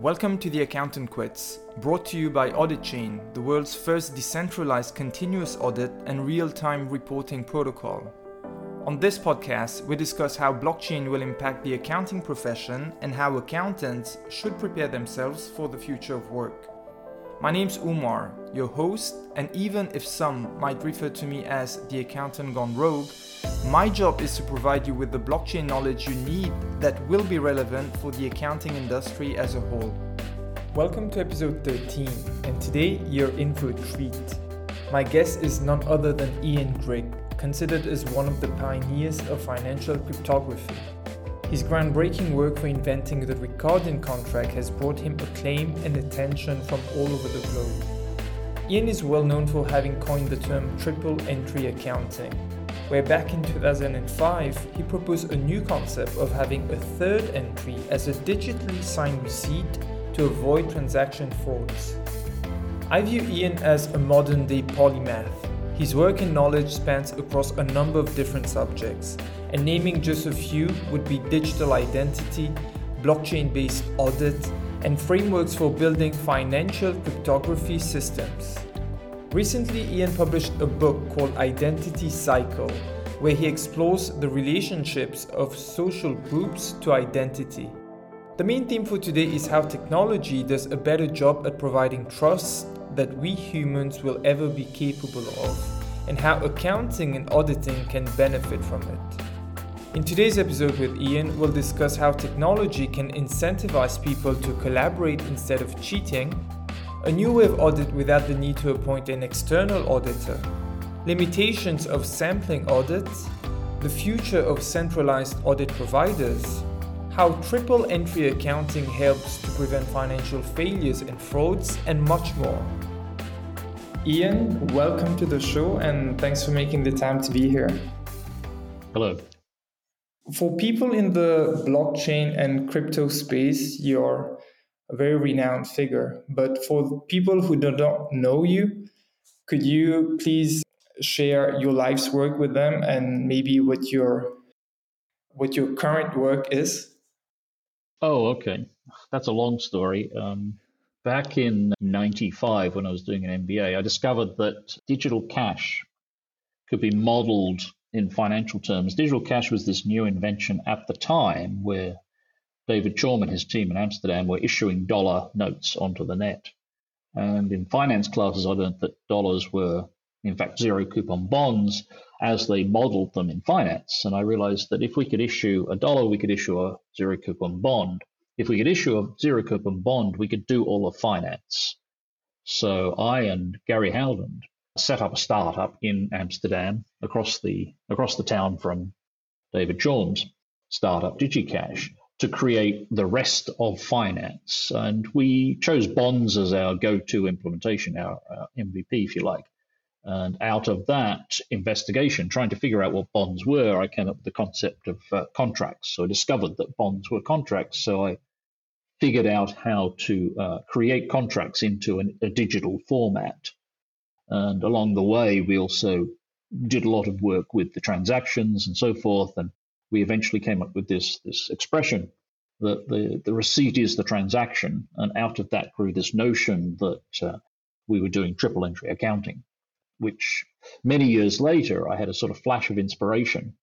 Welcome to The Accountant Quits, brought to you by AuditChain, the world's first decentralized continuous audit and real time reporting protocol. On this podcast, we discuss how blockchain will impact the accounting profession and how accountants should prepare themselves for the future of work. My name's Umar, your host, and even if some might refer to me as the accountant gone rogue, my job is to provide you with the blockchain knowledge you need that will be relevant for the accounting industry as a whole. Welcome to episode 13, and today you're in for a treat. My guest is none other than Ian Grigg, considered as one of the pioneers of financial cryptography. His groundbreaking work for inventing the Ricardian contract has brought him acclaim and attention from all over the globe. Ian is well known for having coined the term triple entry accounting, where back in 2005 he proposed a new concept of having a third entry as a digitally signed receipt to avoid transaction frauds. I view Ian as a modern day polymath. His work and knowledge spans across a number of different subjects, and naming just a few would be digital identity, blockchain based audit, and frameworks for building financial cryptography systems. Recently, Ian published a book called Identity Cycle, where he explores the relationships of social groups to identity. The main theme for today is how technology does a better job at providing trust that we humans will ever be capable of, and how accounting and auditing can benefit from it. In today's episode with Ian, we'll discuss how technology can incentivize people to collaborate instead of cheating a new way of audit without the need to appoint an external auditor, limitations of sampling audits, the future of centralized audit providers, how triple entry accounting helps to prevent financial failures and frauds, and much more. Ian, welcome to the show and thanks for making the time to be here. Hello. For people in the blockchain and crypto space, you're a very renowned figure. But for people who do not know you, could you please share your life's work with them and maybe what your what your current work is? Oh, okay. That's a long story. Um, back in 95, when I was doing an MBA, I discovered that digital cash could be modeled in financial terms. Digital cash was this new invention at the time where David Chaum and his team in Amsterdam were issuing dollar notes onto the net. And in finance classes, I learned that dollars were, in fact, zero coupon bonds as they modeled them in finance. And I realized that if we could issue a dollar, we could issue a zero coupon bond. If we could issue a zero coupon bond, we could do all of finance. So I and Gary Howland set up a startup in Amsterdam across the across the town from David Chaum's startup DigiCash to create the rest of finance. And we chose bonds as our go to implementation, our, our, MVP, if you like. And out of that investigation, trying to figure out what bonds were, I came up with the concept of uh, contracts. So I discovered that bonds were contracts. So I figured out how to uh, create contracts into an, a digital format. And along the way, we also did a lot of work with the transactions and so forth. And we eventually came up with this this expression that the, the receipt is the transaction, and out of that grew this notion that uh, we were doing triple entry accounting, which many years later I had a sort of flash of inspiration,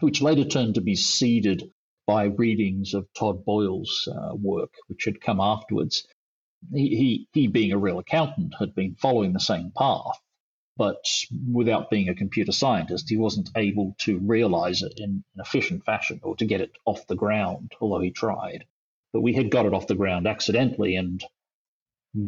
which later turned to be seeded by readings of Todd Boyle's uh, work, which had come afterwards. He, he, being a real accountant, had been following the same path but without being a computer scientist, he wasn't able to realize it in an efficient fashion or to get it off the ground, although he tried. But we had got it off the ground accidentally and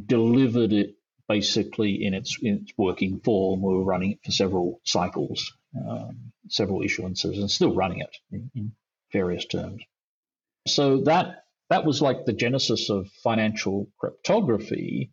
delivered it basically in its, in its working form. We were running it for several cycles, um, several issuances, and still running it in, in various terms. So that that was like the genesis of financial cryptography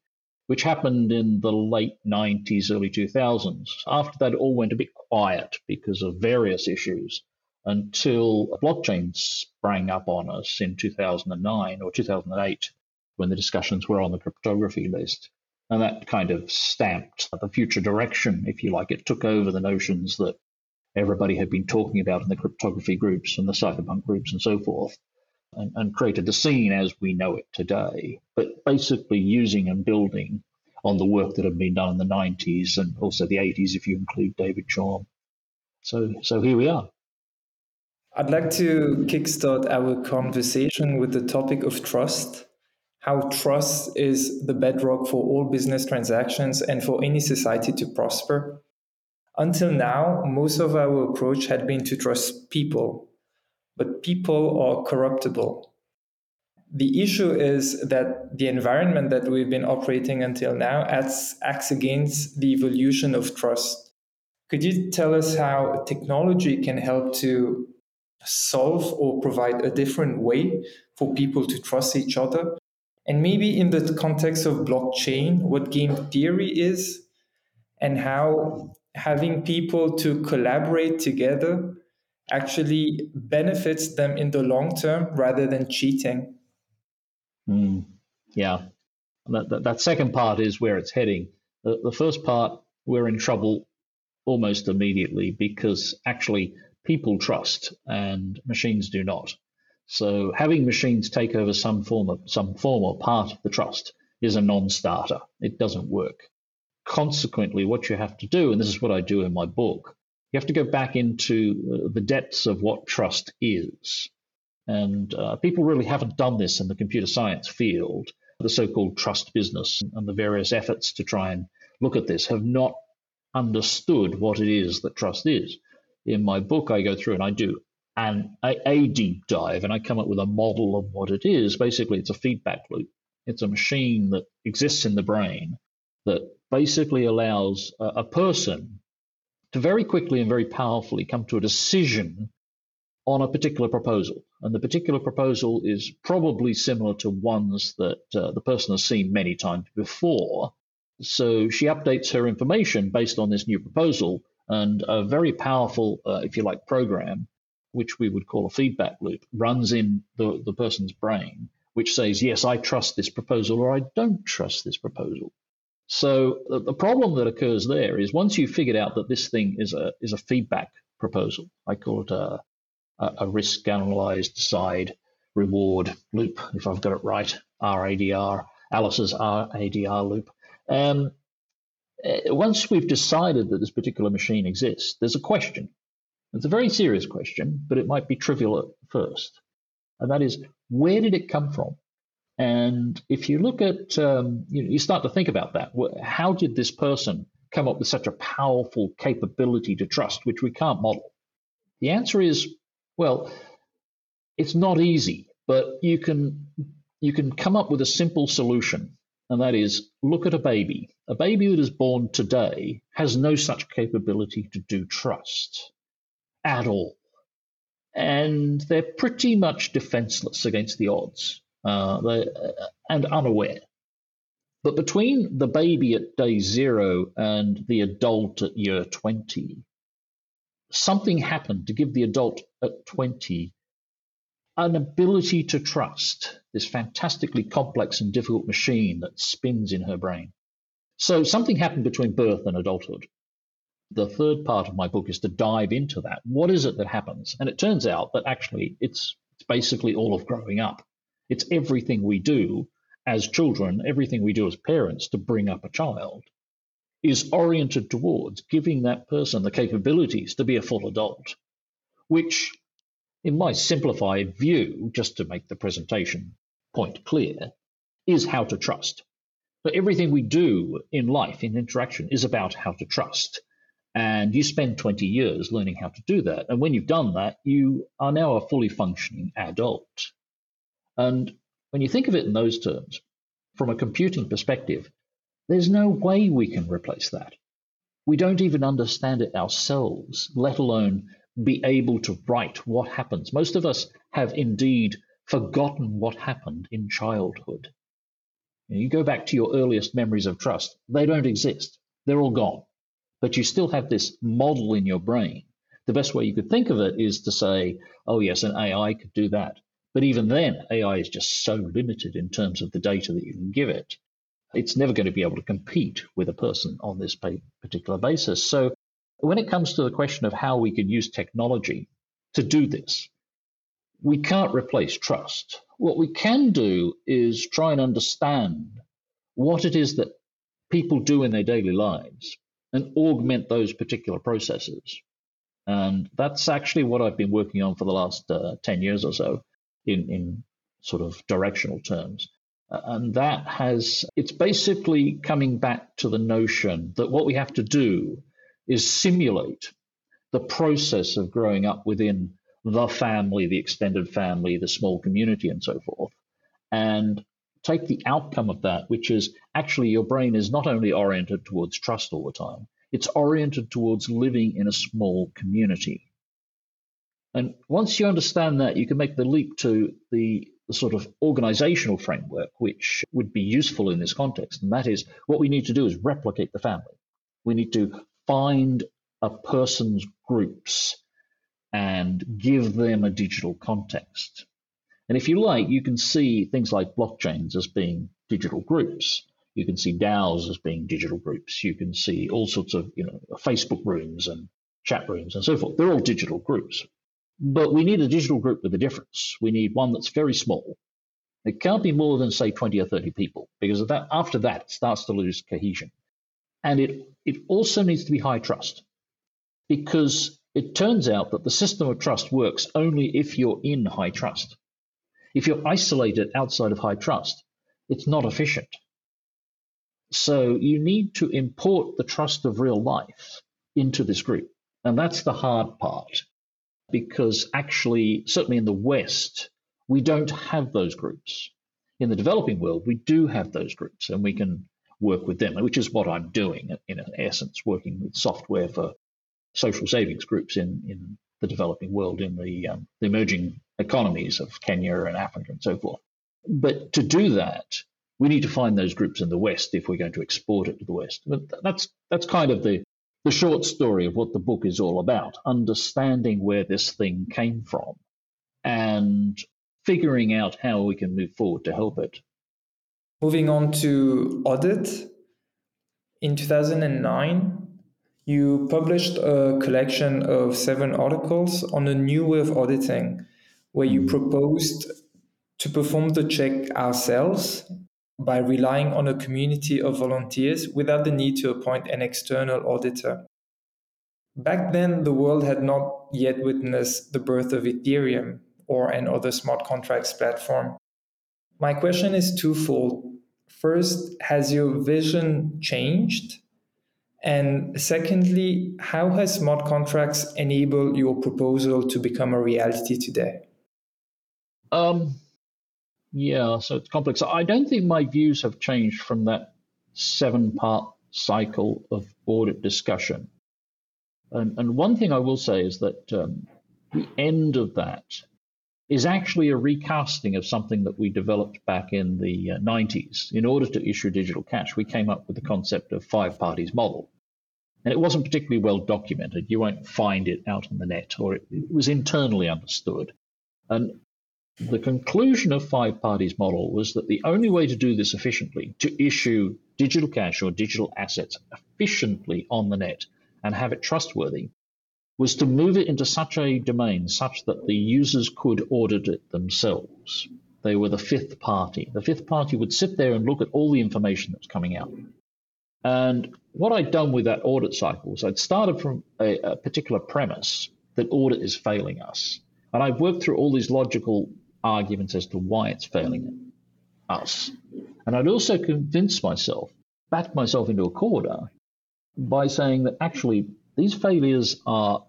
which happened in the late 90s, early 2000s. After that, it all went a bit quiet because of various issues until blockchain sprang up on us in 2009 or 2008 when the discussions were on the cryptography list. And that kind of stamped the future direction, if you like. It took over the notions that everybody had been talking about in the cryptography groups and the cypherpunk groups and so forth. And, and created the scene as we know it today, but basically using and building on the work that had been done in the 90s and also the 80s, if you include David Chaum. So, so here we are. I'd like to kickstart our conversation with the topic of trust. How trust is the bedrock for all business transactions and for any society to prosper. Until now, most of our approach had been to trust people, but people are corruptible. The issue is that the environment that we've been operating until now acts, acts against the evolution of trust. Could you tell us how technology can help to solve or provide a different way for people to trust each other? And maybe in the context of blockchain, what game theory is and how having people to collaborate together actually benefits them in the long term rather than cheating. Mm, yeah. That, that, that, second part is where it's heading. The, the first part, we're in trouble almost immediately because actually people trust and machines do not. So having machines take over some form of some form or part of the trust is a non-starter. It doesn't work. Consequently, what you have to do, and this is what I do in my book, you have to go back into uh, the depths of what trust is. And uh, people really haven't done this in the computer science field. The so called trust business and the various efforts to try and look at this have not understood what it is that trust is. In my book, I go through and I do an, a, a deep dive and I come up with a model of what it is. Basically, it's a feedback loop. It's a machine that exists in the brain that basically allows a, a person to very quickly and very powerfully come to a decision on a particular proposal. And the particular proposal is probably similar to ones that uh, the person has seen many times before. So she updates her information based on this new proposal, and a very powerful, uh, if you like, program, which we would call a feedback loop, runs in the, the person's brain, which says, Yes, I trust this proposal, or I don't trust this proposal. So the problem that occurs there is once you've figured out that this thing is a is a feedback proposal, I call it a, a risk analyzed side reward loop, if I've got it right, RADR, Alice's RADR loop. Um, eh, once we've decided that this particular machine exists, there's a question. It's a very serious question, but it might be trivial at first. And that is, where did it come from? And if you look at, um, you, know, you start to think about that. How did this person come up with such a powerful capability to trust, which we can't model? The answer is, well, it's not easy, but you can you can come up with a simple solution, and that is look at a baby. A baby that is born today has no such capability to do trust at all. And they're pretty much defenseless against the odds uh, uh, and unaware. But between the baby at day zero and the adult at year 20, something happened to give the adult at 20 an ability to trust this fantastically complex and difficult machine that spins in her brain. So something happened between birth and adulthood. The third part of my book is to dive into that. What is it that happens? And it turns out that actually it's, it's basically all of growing up. It's everything we do as children, everything we do as parents to bring up a child is oriented towards giving that person the capabilities to be a full adult, which, in my simplified view, just to make the presentation point clear, is how to trust. But everything we do in life, in interaction, is about how to trust. And you spend 20 years learning how to do that. And when you've done that, you are now a fully functioning adult. And when you think of it in those terms, from a computing perspective, there's no way we can replace that. We don't even understand it ourselves, let alone be able to write what happens. Most of us have indeed forgotten what happened in childhood. You go back to your earliest memories of trust, they don't exist, they're all gone. But you still have this model in your brain. The best way you could think of it is to say, oh, yes, an AI could do that. But even then, AI is just so limited in terms of the data that you can give it. It's never going to be able to compete with a person on this particular basis. So, when it comes to the question of how we can use technology to do this, we can't replace trust. What we can do is try and understand what it is that people do in their daily lives and augment those particular processes. And that's actually what I've been working on for the last uh, 10 years or so in, in sort of directional terms. Uh, and that has, it's basically coming back to the notion that what we have to do is simulate the process of growing up within the family, the extended family, the small community, and so forth, and take the outcome of that, which is actually your brain is not only oriented towards trust all the time, it's oriented towards living in a small community. And once you understand that, you can make the leap to the, the, sort of organizational framework, which would be useful in this context. And that is what we need to do is replicate the family. We need to find a person's groups and give them a digital context. And if you like, you can see things like blockchains as being digital groups. You can see DAOs as being digital groups. You can see all sorts of, you know, Facebook rooms and chat rooms and so forth. They're all digital groups. But we need a digital group with a difference. We need one that's very small. It can't be more than, say, 20 or 30 people, because that, after that, it starts to lose cohesion. And it, it also needs to be high trust, because it turns out that the system of trust works only if you're in high trust. If you're isolated outside of high trust, it's not efficient. So you need to import the trust of real life into this group. And that's the hard part because actually, certainly in the West, we don't have those groups. In the developing world, we do have those groups and we can work with them, which is what I'm doing in essence, working with software for social savings groups in, in the developing world, in the, um, the emerging economies of Kenya and Africa and so forth. But to do that, we need to find those groups in the West if we're going to export it to the West. But that's that's kind of the the short story of what the book is all about, understanding where this thing came from and figuring out how we can move forward to help it. Moving on to audit. In 2009, you published a collection of seven articles on a new way of auditing, where you hmm. proposed to perform the check ourselves by relying on a community of volunteers without the need to appoint an external auditor. Back then, the world had not yet witnessed the birth of Ethereum or an other smart contracts platform. My question is twofold. First, has your vision changed? And secondly, how has smart contracts enabled your proposal to become a reality today? Um, yeah, so it's complex. I don't think my views have changed from that seven part cycle of audit discussion. And, and one thing I will say is that um, the end of that is actually a recasting of something that we developed back in the uh, 90s. In order to issue digital cash, we came up with the concept of five parties model. And it wasn't particularly well documented. You won't find it out on the net, or it, it was internally understood. And the conclusion of five parties model was that the only way to do this efficiently, to issue digital cash or digital assets efficiently on the net and have it trustworthy, was to move it into such a domain such that the users could audit it themselves. They were the fifth party. The fifth party would sit there and look at all the information that's coming out. And what I'd done with that audit cycle was I'd started from a, a particular premise that audit is failing us. And I've worked through all these logical arguments as to why it's failing us. And I'd also convince myself, back myself into a corner by saying that actually these failures are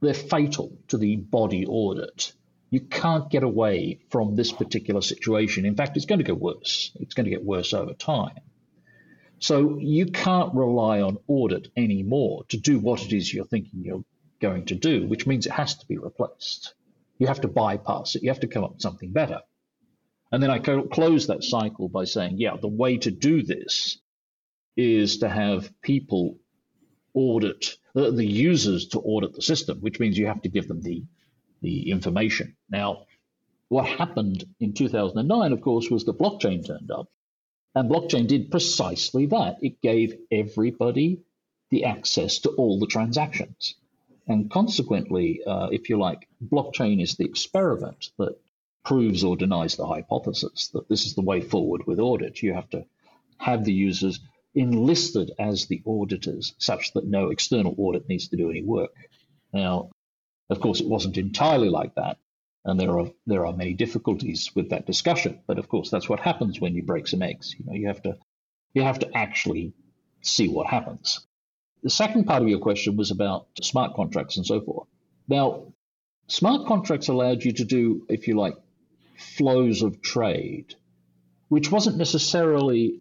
they're fatal to the body audit. You can't get away from this particular situation. In fact, it's going to get worse. It's going to get worse over time. So you can't rely on audit anymore to do what it is you're thinking you're going to do, which means it has to be replaced. You have to bypass it. You have to come up with something better. And then I close that cycle by saying, yeah, the way to do this is to have people audit the, the users to audit the system, which means you have to give them the the information. Now, what happened in 2009, of course, was the blockchain turned up, and blockchain did precisely that. It gave everybody the access to all the transactions. And consequently, uh, if you like, blockchain is the experiment that proves or denies the hypothesis that this is the way forward with audit. You have to have the users enlisted as the auditors such that no external audit needs to do any work. Now, of course, it wasn't entirely like that. And there are there are many difficulties with that discussion. But of course, that's what happens when you break some eggs. You know, you have to you have to actually see what happens. The second part of your question was about smart contracts and so forth. Now, smart contracts allowed you to do, if you like, flows of trade, which wasn't necessarily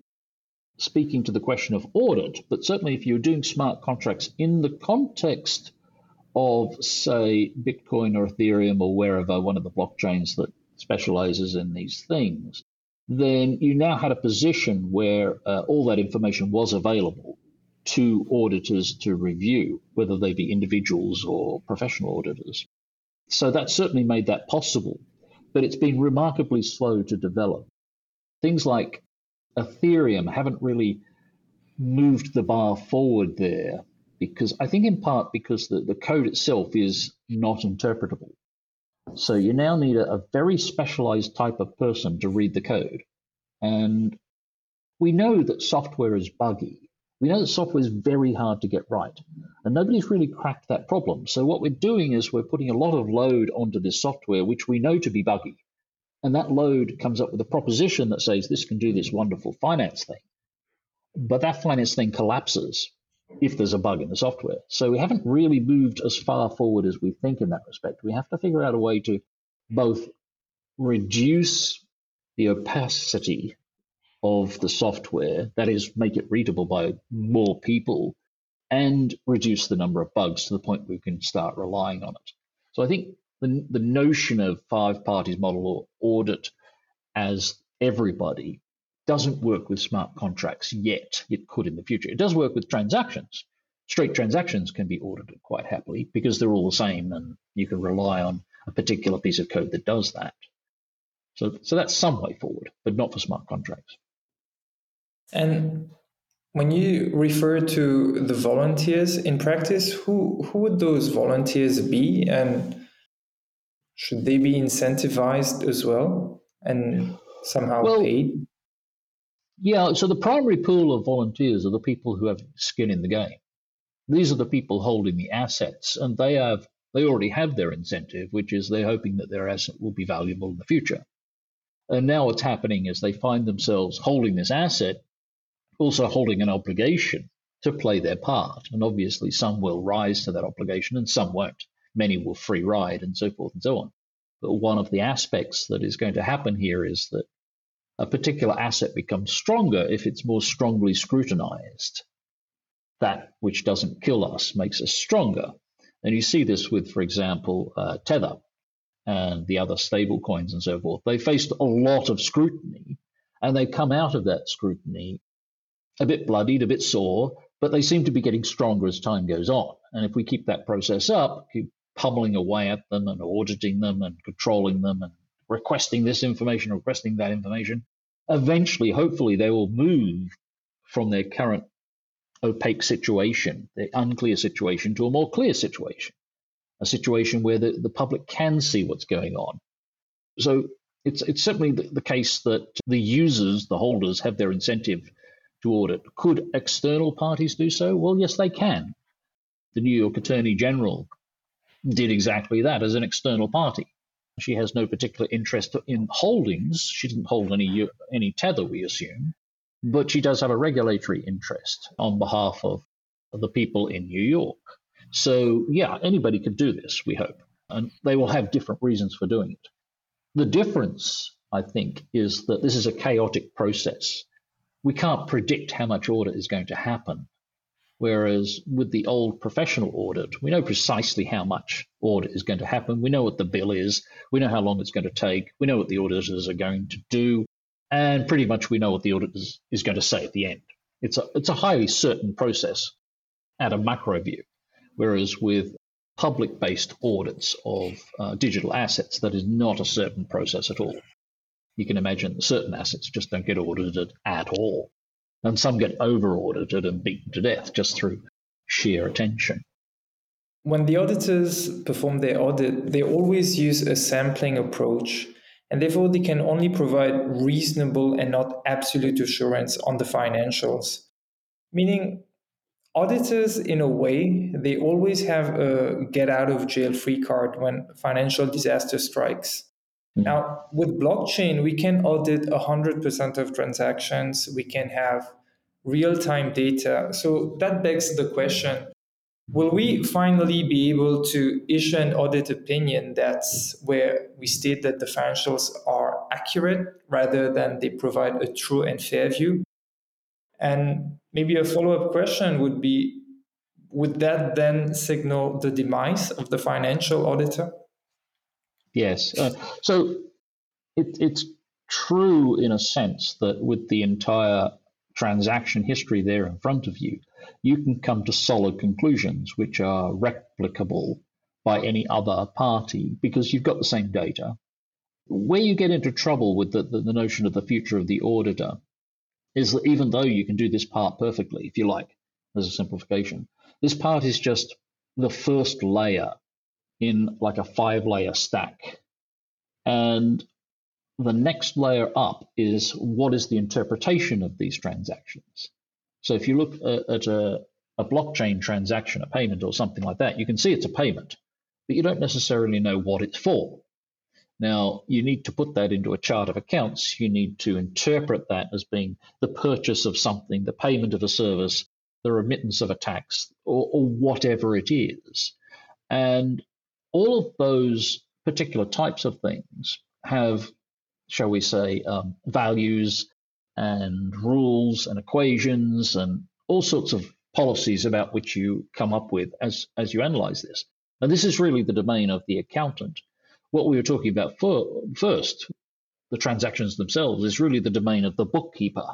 speaking to the question of audit, but certainly if you're doing smart contracts in the context of, say, Bitcoin or Ethereum or wherever, one of the blockchains that specializes in these things, then you now had a position where uh, all that information was available to auditors to review, whether they be individuals or professional auditors. So that certainly made that possible, but it's been remarkably slow to develop. Things like Ethereum haven't really moved the bar forward there because I think in part because the, the code itself is not interpretable. So you now need a, a very specialized type of person to read the code. And we know that software is buggy. We know that software is very hard to get right. And nobody's really cracked that problem. So what we're doing is we're putting a lot of load onto this software, which we know to be buggy. And that load comes up with a proposition that says this can do this wonderful finance thing. But that finance thing collapses if there's a bug in the software. So we haven't really moved as far forward as we think in that respect. We have to figure out a way to both reduce the opacity of the software, that is, make it readable by more people, and reduce the number of bugs to the point we can start relying on it. So I think the, the notion of five parties model or audit as everybody doesn't work with smart contracts yet. It could in the future. It does work with transactions. Straight transactions can be audited quite happily because they're all the same and you can rely on a particular piece of code that does that. So, so that's some way forward, but not for smart contracts. And when you refer to the volunteers in practice, who who would those volunteers be, and should they be incentivized as well and somehow well, paid? Yeah, so the primary pool of volunteers are the people who have skin in the game. These are the people holding the assets, and they have they already have their incentive, which is they're hoping that their asset will be valuable in the future. And now what's happening is they find themselves holding this asset, also holding an obligation to play their part. And obviously, some will rise to that obligation and some won't. Many will free ride and so forth and so on. But one of the aspects that is going to happen here is that a particular asset becomes stronger if it's more strongly scrutinized. That which doesn't kill us makes us stronger. And you see this with, for example, uh, Tether and the other stable coins and so forth. They faced a lot of scrutiny and they come out of that scrutiny a bit bloodied, a bit sore, but they seem to be getting stronger as time goes on. And if we keep that process up, keep pummeling away at them and auditing them and controlling them and requesting this information, requesting that information, eventually, hopefully, they will move from their current opaque situation, the unclear situation, to a more clear situation, a situation where the, the public can see what's going on. So it's, it's certainly the, the case that the users, the holders, have their incentive to audit. Could external parties do so? Well, yes, they can. The New York Attorney General did exactly that as an external party. She has no particular interest in holdings. She didn't hold any any tether, we assume, but she does have a regulatory interest on behalf of the people in New York. So yeah, anybody could do this. We hope, and they will have different reasons for doing it. The difference, I think, is that this is a chaotic process. We can't predict how much audit is going to happen Whereas with the old professional audit, we know precisely how much audit is going to happen. We know what the bill is. We know how long it's going to take. We know what the auditors are going to do. And pretty much we know what the audit is, going to say at the end. It's a, it's a highly certain process at a macro view. Whereas with public based audits of uh, digital assets, that is not a certain process at all. You can imagine that certain assets just don't get audited at all and some get over audited and beaten to death just through sheer attention. when the auditors perform their audit, they always use a sampling approach, and therefore they can only provide reasonable and not absolute assurance on the financials. Meaning, auditors, in a way, they always have a get out of jail free card when financial disaster strikes. Mm-hmm. Now, with blockchain, we can audit 100% of transactions, we can have real time data. So that begs the question Will we finally be able to issue an audit opinion that's where we state that the financials are accurate rather than they provide a true and fair view? And maybe a follow up question would be would that then signal the demise of the financial auditor? Yes. Uh, so it, it's true in a sense that with the entire transaction history there in front of you, you can come to solid conclusions which are replicable by any other party because you've got the same data. Where you get into trouble with the, the, the notion of the future of the auditor is that even though you can do this part perfectly, if you like, as a simplification, this part is just the first layer in like a five layer stack. And the next layer up is what is the interpretation of these transactions? So if you look at a, a blockchain transaction, a payment or something like that, you can see it's a payment, but you don't necessarily know what it's for. Now, you need to put that into a chart of accounts. You need to interpret that as being the purchase of something, the payment of a service, the remittance of a tax, or, or whatever it is. And all of those particular types of things have, shall we say, um, values and rules and equations and all sorts of policies about which you come up with as, as you analyze this. And this is really the domain of the accountant. What we were talking about for, first, the transactions themselves, is really the domain of the bookkeeper.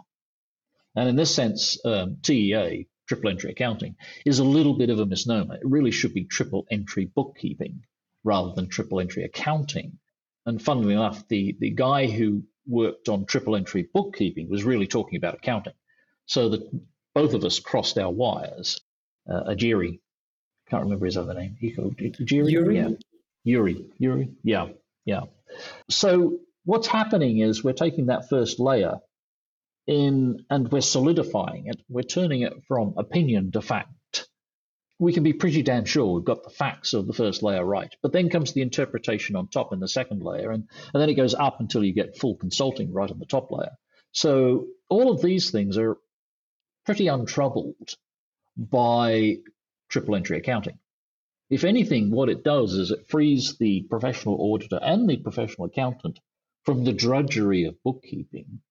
And in this sense, um, TEA, triple entry accounting, is a little bit of a misnomer. It really should be triple entry bookkeeping rather than triple entry accounting. And funnily enough, the, the guy who worked on triple entry bookkeeping was really talking about accounting. So that both of us crossed our wires. Uh, Ijiri, can't remember his other name. He called Ijiri? Yuri? Yeah. Yuri. Yuri? Yeah. Yeah. So what's happening is we're taking that first layer in and we're solidifying it. We're turning it from opinion to fact we can be pretty damn sure we've got the facts of the first layer right. But then comes the interpretation on top in the second layer, and, and then it goes up until you get full consulting right on the top layer. So all of these things are pretty untroubled by triple entry accounting. If anything, what it does is it frees the professional auditor and the professional accountant from the drudgery of bookkeeping,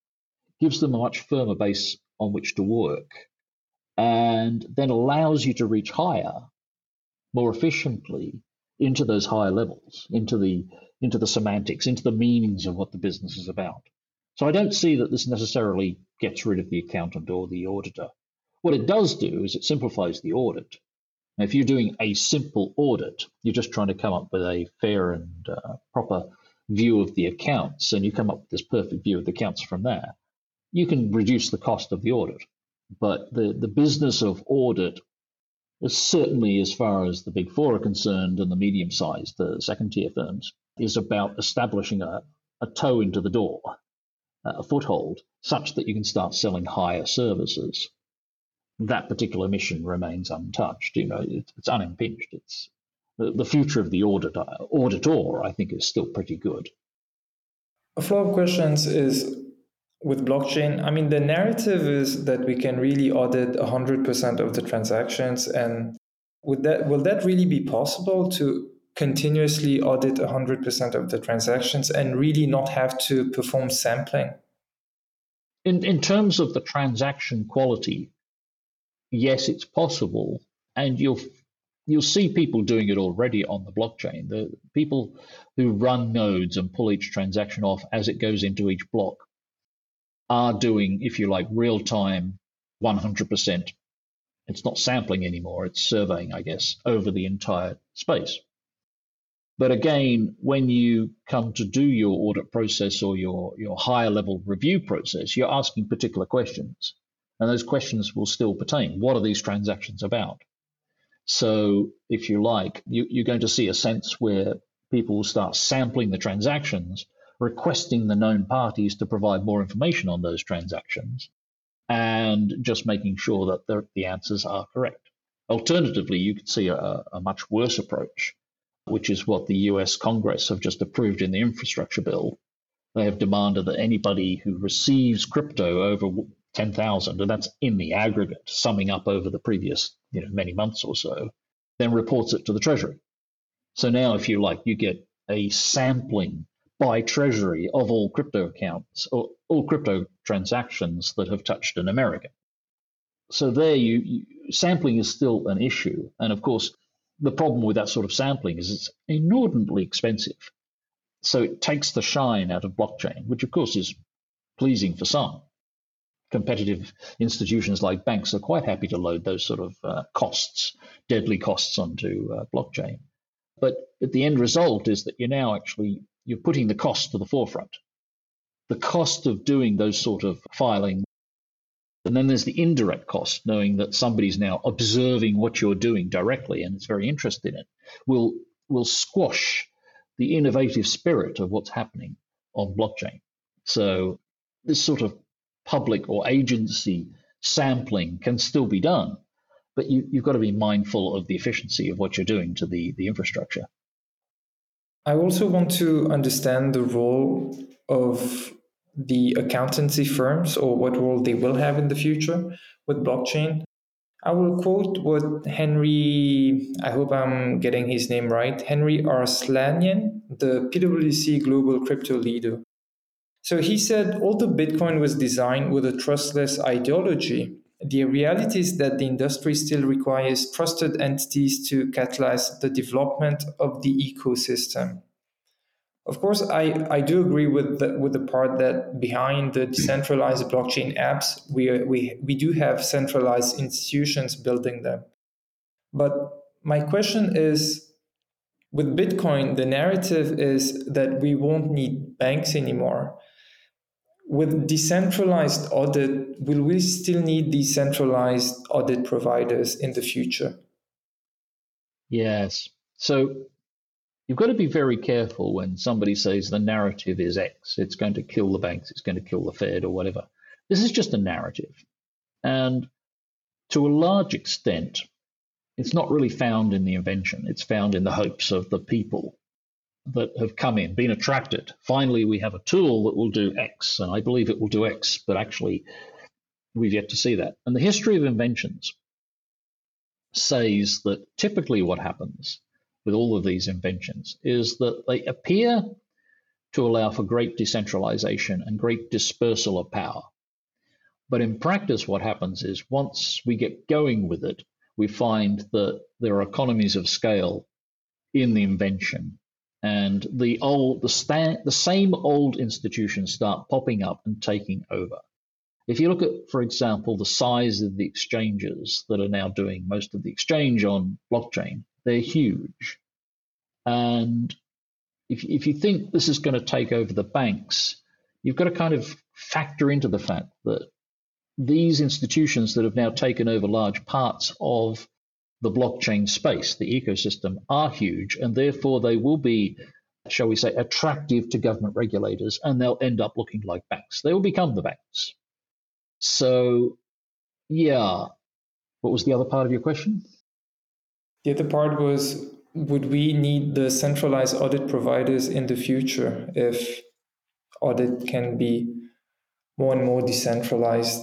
gives them a much firmer base on which to work, and then allows you to reach higher more efficiently into those higher levels, into the into the semantics, into the meanings of what the business is about. So I don't see that this necessarily gets rid of the accountant or the auditor. What it does do is it simplifies the audit. Now, if you're doing a simple audit, you're just trying to come up with a fair and uh, proper view of the accounts, and you come up with this perfect view of the accounts from there, you can reduce the cost of the audit. But the, the business of audit is certainly, as far as the big four are concerned and the medium sized, the second tier firms, is about establishing a, a toe into the door, a foothold, such that you can start selling higher services. That particular mission remains untouched. You know, it, it's unimpinged. It's the, the future of the auditor, auditor, I think, is still pretty good. A flow of questions is with blockchain, I mean, the narrative is that we can really audit 100% of the transactions. And would that, will that really be possible to continuously audit 100% of the transactions and really not have to perform sampling? In, in terms of the transaction quality, yes, it's possible. And you'll you'll see people doing it already on the blockchain. The people who run nodes and pull each transaction off as it goes into each block are doing, if you like, real time 100%. It's not sampling anymore, it's surveying, I guess, over the entire space. But again, when you come to do your audit process or your, your higher level review process, you're asking particular questions. And those questions will still pertain. What are these transactions about? So, if you like, you, you're going to see a sense where people will start sampling the transactions, requesting the known parties to provide more information on those transactions, and just making sure that the, the answers are correct. Alternatively, you could see a, a much worse approach, which is what the US Congress have just approved in the infrastructure bill. They have demanded that anybody who receives crypto over 10,000, and that's in the aggregate, summing up over the previous you know, many months or so, then reports it to the Treasury. So now, if you like, you get a sampling by Treasury of all crypto accounts or all crypto transactions that have touched an American. So there, you, you sampling is still an issue, and of course, the problem with that sort of sampling is it's inordinately expensive. So it takes the shine out of blockchain, which of course is pleasing for some. Competitive institutions like banks are quite happy to load those sort of uh, costs, deadly costs, onto uh, blockchain. But the end result is that you're now actually you're putting the cost to the forefront. The cost of doing those sort of filing. And then there's the indirect cost, knowing that somebody's now observing what you're doing directly and is very interested in it, will will squash the innovative spirit of what's happening on blockchain. So this sort of public or agency sampling can still be done, but you, have got to be mindful of the efficiency of what you're doing to the, the infrastructure. I also want to understand the role of the accountancy firms or what role they will have in the future with blockchain. I will quote what Henry, I hope I'm getting his name right, Henry Arslanian, the PwC global crypto leader. So he said, although Bitcoin was designed with a trustless ideology, the reality is that the industry still requires trusted entities to catalyze the development of the ecosystem. Of course, I, I do agree with the, with the part that behind the decentralized blockchain apps, we, we, we do have centralized institutions building them. But my question is with Bitcoin, the narrative is that we won't need banks anymore with decentralized audit, will we still need decentralized audit providers in the future? Yes. So you've got to be very careful when somebody says the narrative is X, it's going to kill the banks, it's going to kill the Fed or whatever. This is just a narrative. And to a large extent, it's not really found in the invention, it's found in the hopes of the people that have come in, been attracted. Finally, we have a tool that will do X, and I believe it will do X, but actually, we've yet to see that. And the history of inventions says that typically what happens with all of these inventions is that they appear to allow for great decentralization and great dispersal of power. But in practice, what happens is once we get going with it, we find that there are economies of scale in the invention and the old the the same old institutions start popping up and taking over. If you look at, for example, the size of the exchanges that are now doing most of the exchange on blockchain, they're huge. And if, if you think this is going to take over the banks, you've got to kind of factor into the fact that these institutions that have now taken over large parts of the blockchain space, the ecosystem, are huge, and therefore they will be, shall we say, attractive to government regulators, and they'll end up looking like banks. They will become the banks. So, yeah. What was the other part of your question? The other part was would we need the centralized audit providers in the future if audit can be more and more decentralized?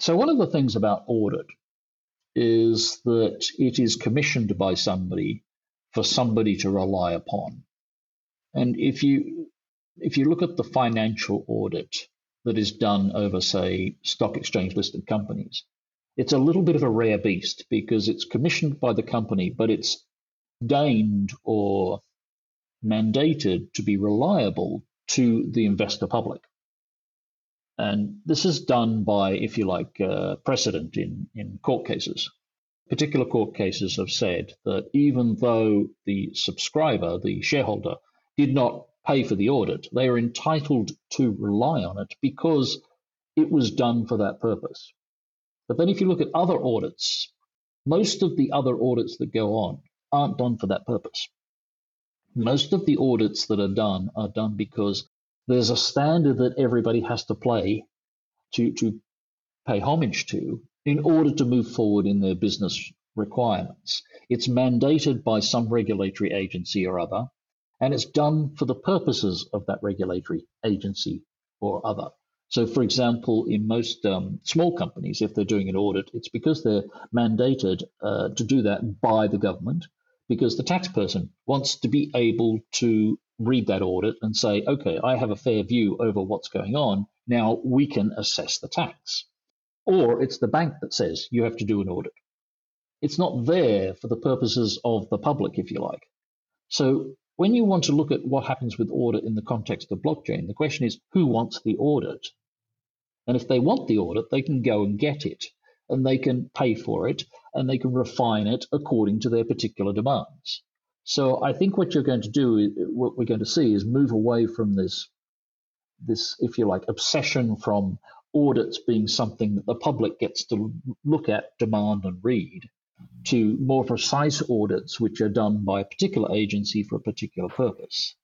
So, one of the things about audit is that it is commissioned by somebody for somebody to rely upon. And if you if you look at the financial audit that is done over, say, stock exchange listed companies, it's a little bit of a rare beast because it's commissioned by the company, but it's deigned or mandated to be reliable to the investor public. And this is done by, if you like, uh, precedent in, in court cases. Particular court cases have said that even though the subscriber, the shareholder, did not pay for the audit, they are entitled to rely on it because it was done for that purpose. But then if you look at other audits Most of the other audits that go on aren't done for that purpose. Most of the audits that are done are done because there's a standard that everybody has to play to, to pay homage to in order to move forward in their business requirements. It's mandated by some regulatory agency or other, and it's done for the purposes of that regulatory agency or other. So, for example, in most um, small companies, if they're doing an audit, it's because they're mandated uh, to do that by the government, because the tax person wants to be able to read that audit and say, okay, I have a fair view over what's going on. Now we can assess the tax. Or it's the bank that says you have to do an audit. It's not there for the purposes of the public, if you like. So when you want to look at what happens with audit in the context of blockchain, the question is who wants the audit? And if they want the audit, they can go and get it and they can pay for it and they can refine it according to their particular demands. So I think what you're going to do, what we're going to see, is move away from this, this, if you like, obsession from audits being something that the public gets to look at, demand, and read, to more precise audits which are done by a particular agency for a particular purpose.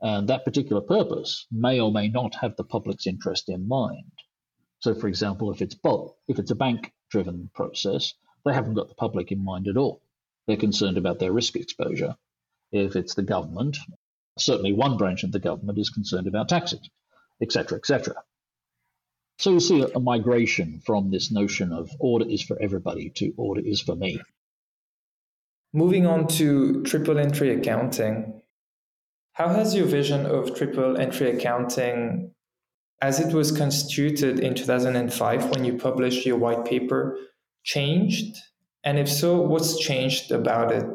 And that particular purpose may or may not have the public's interest in mind. So, for example, if it's bulk, if it's a bank-driven process, they haven't got the public in mind at all. They're concerned about their risk exposure. If it's the government, certainly one branch of the government is concerned about taxes, etc., etc. So you see a, migration from this notion of order is for everybody to order is for me. Moving on to triple entry accounting. How has your vision of triple entry accounting, as it was constituted in 2005 when you published your white paper, changed? And if so, what's changed about it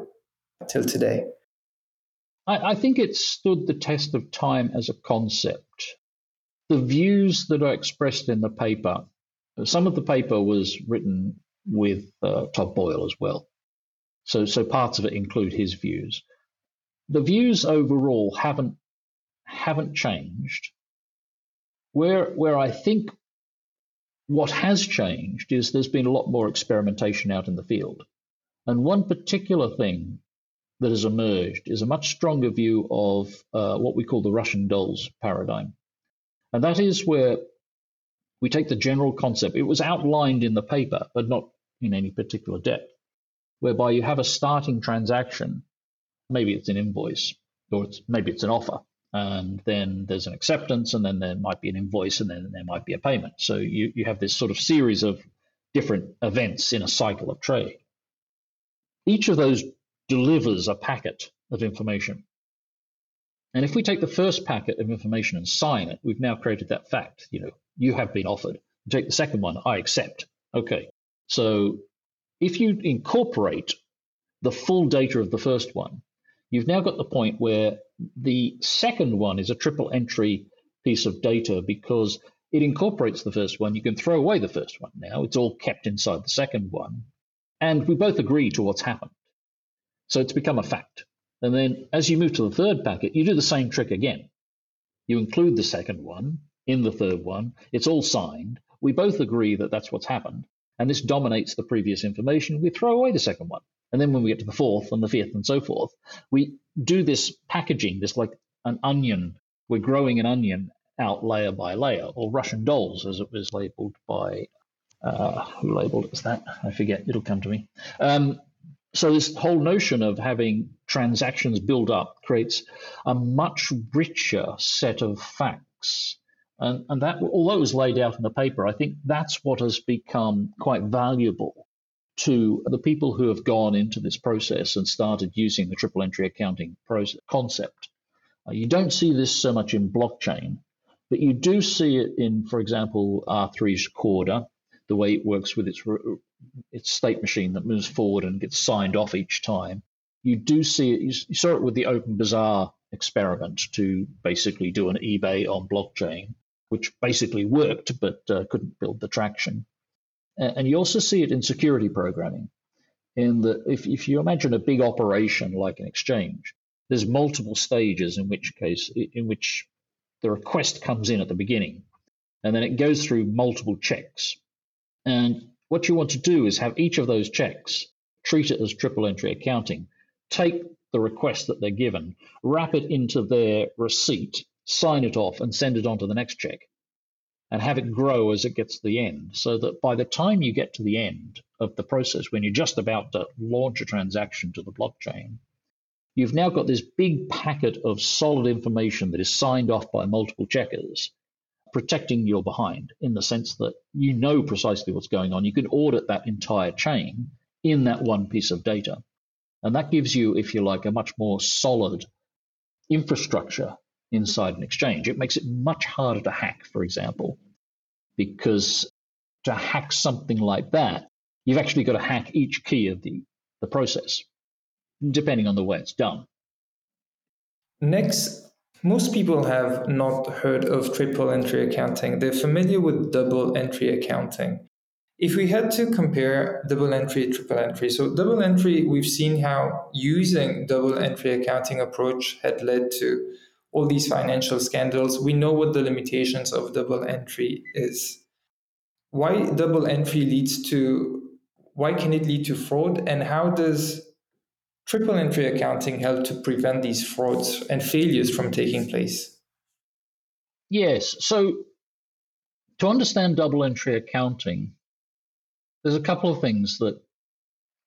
till today? I, I think it stood the test of time as a concept the views that are expressed in the paper, some of the paper was written with uh, Todd Boyle as well. So, so parts of it include his views. The views overall haven't haven't changed. Where where I think what has changed is there's been a lot more experimentation out in the field, and one particular thing that has emerged is a much stronger view of uh, what we call the Russian dolls paradigm. And that is where we take the general concept. It was outlined in the paper, but not in any particular depth, whereby you have a starting transaction. Maybe it's an invoice, or it's, maybe it's an offer. And then there's an acceptance, and then there might be an invoice, and then there might be a payment. So you, you have this sort of series of different events in a cycle of trade. Each of those delivers a packet of information. And if we take the first packet of information and sign it, we've now created that fact. You know, you have been offered. Take the second one, I accept. Okay. So if you incorporate the full data of the first one, you've now got the point where the second one is a triple entry piece of data because it incorporates the first one. You can throw away the first one now. It's all kept inside the second one. And we both agree to what's happened. So it's become a fact. And then as you move to the third packet, you do the same trick again. You include the second one in the third one. It's all signed. We both agree that that's what's happened. And this dominates the previous information. We throw away the second one. And then when we get to the fourth and the fifth and so forth, we do this packaging, this like an onion. We're growing an onion out layer by layer, or Russian dolls, as it was labeled by, uh, who labeled it as that? I forget. It'll come to me. Um, so this whole notion of having transactions build up creates a much richer set of facts. And, and that, although it was laid out in the paper, I think that's what has become quite valuable to the people who have gone into this process and started using the triple entry accounting process, concept. Uh, you don't see this so much in blockchain, but you do see it in, for example, R3's Corda, the way it works with its its state machine that moves forward and gets signed off each time. You do see it. You saw it with the OpenBazaar experiment to basically do an eBay on blockchain, which basically worked but uh, couldn't build the traction. And you also see it in security programming. In that, if, if you imagine a big operation like an exchange, there's multiple stages in which case in which the request comes in at the beginning, and then it goes through multiple checks. And what you want to do is have each of those checks treat it as triple entry accounting, take the request that they're given, wrap it into their receipt, sign it off, and send it on to the next check, and have it grow as it gets to the end. So that by the time you get to the end of the process, when you're just about to launch a transaction to the blockchain, you've now got this big packet of solid information that is signed off by multiple checkers, protecting your behind in the sense that you know precisely what's going on. You can audit that entire chain in that one piece of data. And that gives you, if you like, a much more solid infrastructure inside an exchange. It makes it much harder to hack, for example, because to hack something like that, you've actually got to hack each key of the, the process, depending on the way it's done. Next, most people have not heard of triple entry accounting. They're familiar with double entry accounting. If we had to compare double entry, triple entry, so double entry, we've seen how using double entry accounting approach had led to all these financial scandals. We know what the limitations of double entry is. Why double entry leads to why can it lead to fraud and how does triple entry accounting help to prevent these frauds and failures from taking place? Yes. So to understand double entry accounting, there's a couple of things that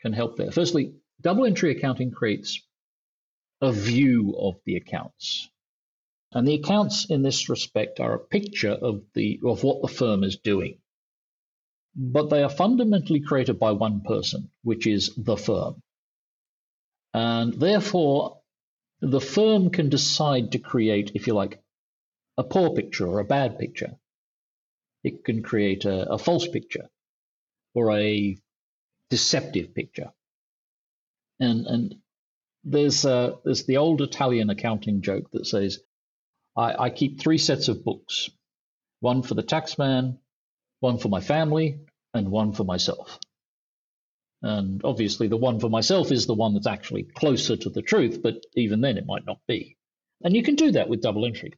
can help there. Firstly, double entry accounting creates a view of the accounts. And the accounts in this respect are a picture of the of what the firm is doing. But they are fundamentally created by one person, which is the firm. And therefore, the firm can decide to create, if you like, a poor picture or a bad picture. It can create a, a false picture or a deceptive picture. And and there's uh, there's the old Italian accounting joke that says, I, I keep three sets of books, one for the taxman, one for my family, and one for myself. And obviously, the one for myself is the one that's actually closer to the truth, but even then, it might not be. And you can do that with double entry.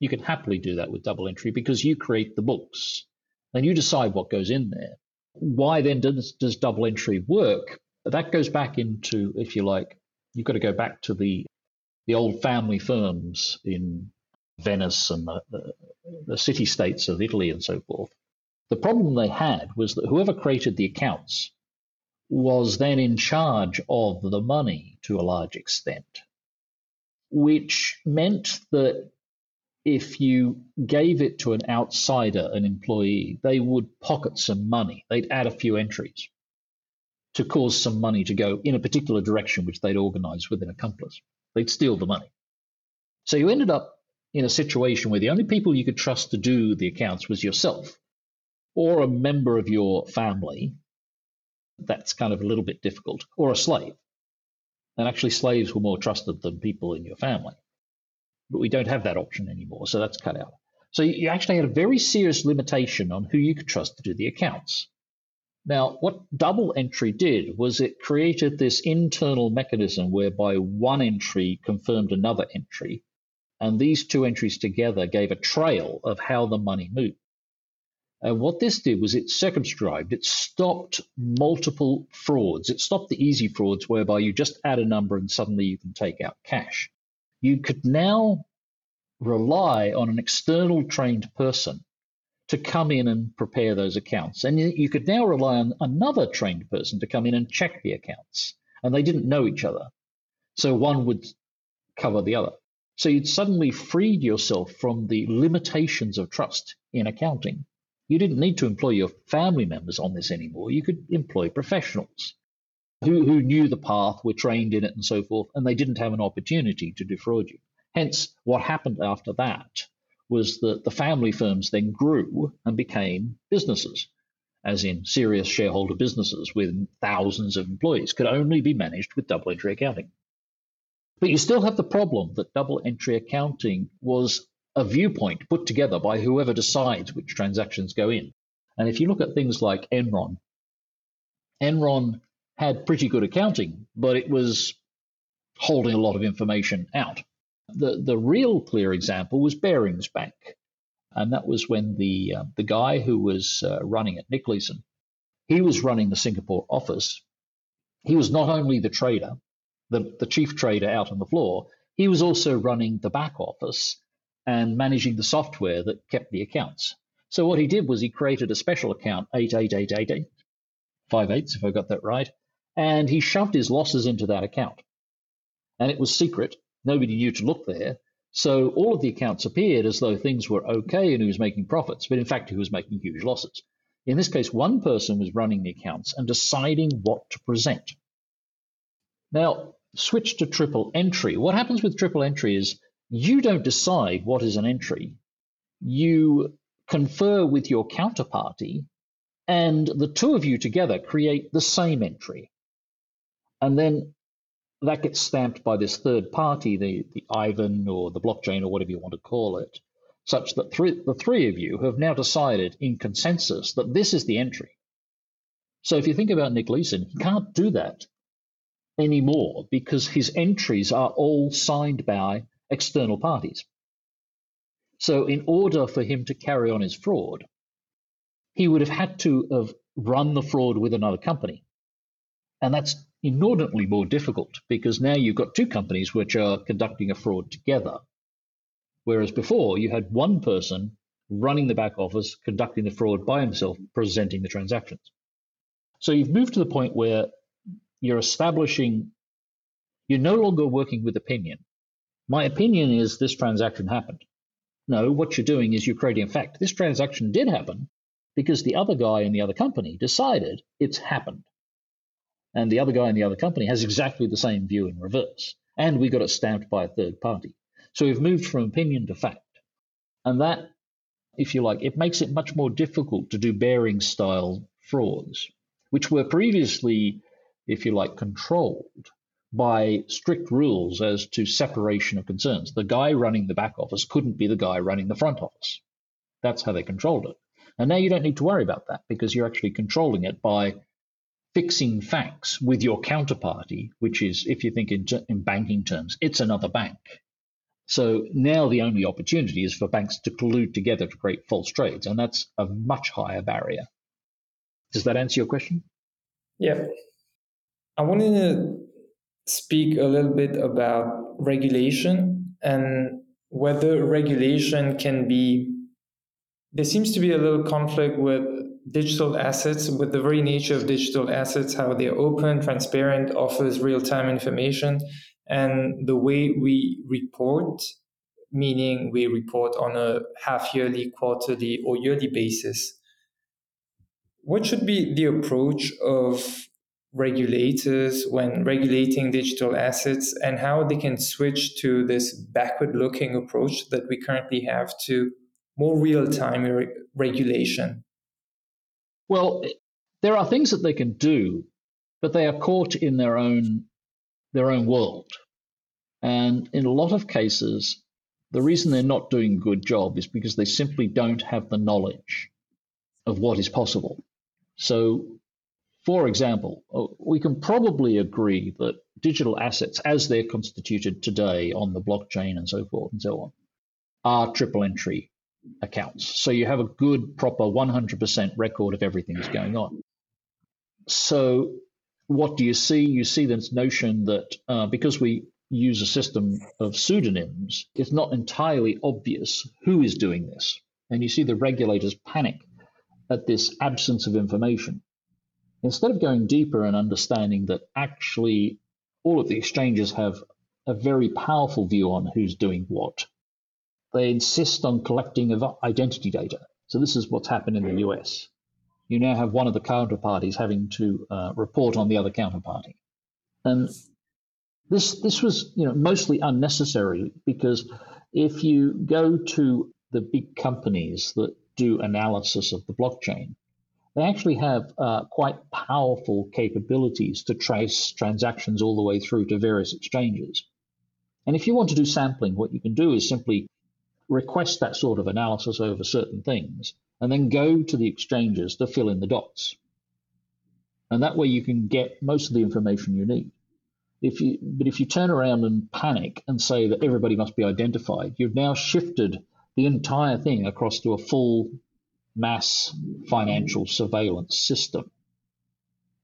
You can happily do that with double entry because you create the books and you decide what goes in there why then does, does double entry work? That goes back into, if you like, you've got to go back to the the old family firms in Venice and the, the, the city states of Italy and so forth. The problem they had was that whoever created the accounts was then in charge of the money to a large extent, which meant that if you gave it to an outsider, an employee, they would pocket some money. They'd add a few entries to cause some money to go in a particular direction which they'd organize with an accomplice. They'd steal the money. So you ended up in a situation where the only people you could trust to do the accounts was yourself or a member of your family. That's kind of a little bit difficult, or a slave. And actually, slaves were more trusted than people in your family but we don't have that option anymore. So that's cut out. So you actually had a very serious limitation on who you could trust to do the accounts. Now, what double entry did was it created this internal mechanism whereby one entry confirmed another entry, and these two entries together gave a trail of how the money moved. And what this did was it circumscribed, it stopped multiple frauds. It stopped the easy frauds whereby you just add a number and suddenly you can take out cash you could now rely on an external trained person to come in and prepare those accounts. And you could now rely on another trained person to come in and check the accounts. And they didn't know each other. So one would cover the other. So you'd suddenly freed yourself from the limitations of trust in accounting. You didn't need to employ your family members on this anymore. You could employ professionals who, who knew the path, were trained in it, and so forth, and they didn't have an opportunity to defraud you. Hence, what happened after that was that the family firms then grew and became businesses, as in serious shareholder businesses with thousands of employees, could only be managed with double entry accounting. But you still have the problem that double entry accounting was a viewpoint put together by whoever decides which transactions go in. And if you look at things like Enron, Enron had pretty good accounting, but it was holding a lot of information out. The, the real clear example was Barings Bank. And that was when the, uh, the guy who was uh, running it, Nick Leeson, he was running the Singapore office. he was not only the trader, the, the chief trader out on the floor, he was also running the back office and managing the software that kept the accounts. So what he did was he created a special account, 88888, 58 if I got that right, and he shoved his losses into that account. And it was secret. Nobody knew to look there. So all of the accounts appeared as though things were okay and he was making profits, but in fact, he was making huge losses. In this case, one person was running the accounts and deciding what to present. Now, switch to triple entry. What happens with triple entry is you don't decide what is an entry. You confer with your counterparty, and the two of you together create the same entry. And then that gets stamped by this third party, the, the Ivan or the blockchain or whatever you want to call it, such that three, the three of you have now decided in consensus that this is the entry. So if you think about Nick Leeson, he can't do that anymore because his entries are all signed by external parties. So, in order for him to carry on his fraud, he would have had to have run the fraud with another company. And that's inordinately more difficult because now you've got two companies which are conducting a fraud together. Whereas before, you had one person running the back office, conducting the fraud by himself, presenting the transactions. So you've moved to the point where you're establishing, you're no longer working with opinion. My opinion is this transaction happened. No, what you're doing is you're creating a fact. This transaction did happen because the other guy in the other company decided it's happened. And the other guy in the other company has exactly the same view in reverse. And we got it stamped by a third party. So we've moved from opinion to fact. And that, if you like, it makes it much more difficult to do Baring style frauds, which were previously if you like, controlled by strict rules as to separation of concerns. The guy running the back office couldn't be the guy running the front office. That's how they controlled it. And now you don't need to worry about that because you're actually controlling it by fixing facts with your counterparty, which is, if you think in, in banking terms, it's another bank. So now the only opportunity is for banks to collude together to create false trades, and that's a much higher barrier. Does that answer your question? Yeah. I wanted to speak a little bit about regulation and whether regulation can be. There seems to be a little conflict with digital assets, with the very nature of digital assets, how they're open, transparent, offers real time information, and the way we report, meaning we report on a half yearly, quarterly, or yearly basis. What should be the approach of regulators when regulating digital assets and how they can switch to this backward looking approach that we currently have to more real time re- regulation? Well, there are things that they can do, but they are caught in their own their own world. And in a lot of cases, the reason they're not doing a good job is because they simply don't have the knowledge of what is possible. So for example, uh, we can probably agree that digital assets, as they're constituted today on the blockchain and so forth and so on, are triple entry accounts. So you have a good, proper 100% record of everything that's going on. So what do you see? You see this notion that uh, because we use a system of pseudonyms, it's not entirely obvious who is doing this. And you see the regulators panic at this absence of information instead of going deeper and understanding that actually all of the exchanges have a very powerful view on who's doing what, they insist on collecting of identity data. So this is what's happened in the US. You now have one of the counterparties having to uh, report on the other counterparty, and this this was you know mostly unnecessary because if you go to the big companies that do analysis of the blockchain, they actually have uh, quite powerful capabilities to trace transactions all the way through to various exchanges. And if you want to do sampling, what you can do is simply request that sort of analysis over certain things and then go to the exchanges to fill in the dots. And that way you can get most of the information you need. If you, but if you turn around and panic and say that everybody must be identified, you've now shifted the entire thing across to a full mass financial surveillance system.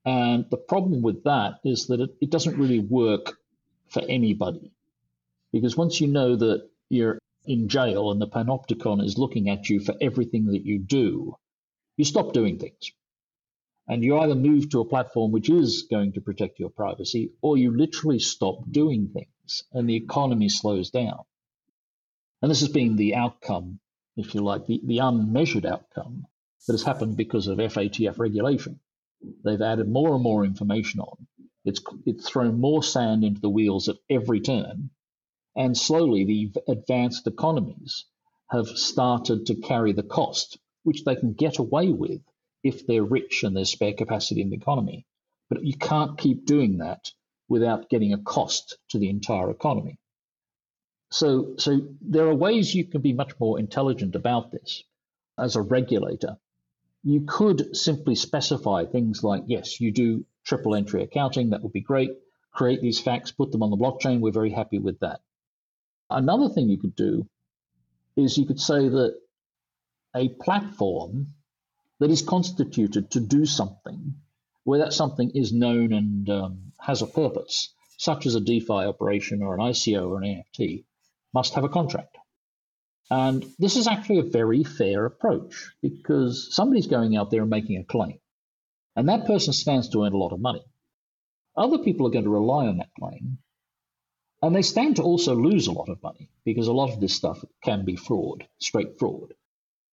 And the problem with that is that it, it doesn't really work for anybody. Because once you know that you're in jail and the panopticon is looking at you for everything that you do, you stop doing things. And you either move to a platform which is going to protect your privacy, or you literally stop doing things and the economy slows down. And this has been the outcome, if you like, the, the unmeasured outcome that has happened because of FATF regulation. They've added more and more information on. It's, it's thrown more sand into the wheels at every turn. And slowly, the advanced economies have started to carry the cost, which they can get away with if they're rich and there's spare capacity in the economy. But you can't keep doing that without getting a cost to the entire economy. So, so there are ways you can be much more intelligent about this as a regulator. You could simply specify things like, yes, you do triple entry accounting, that would be great. Create these facts, put them on the blockchain, we're very happy with that. Another thing you could do is you could say that a platform that is constituted to do something, where that something is known and um, has a purpose, such as a DeFi operation or an ICO or an NFT, must have a contract. And this is actually a very fair approach because somebody's going out there and making a claim. And that person stands to earn a lot of money. Other people are going to rely on that claim. And they stand to also lose a lot of money because a lot of this stuff can be fraud, straight fraud.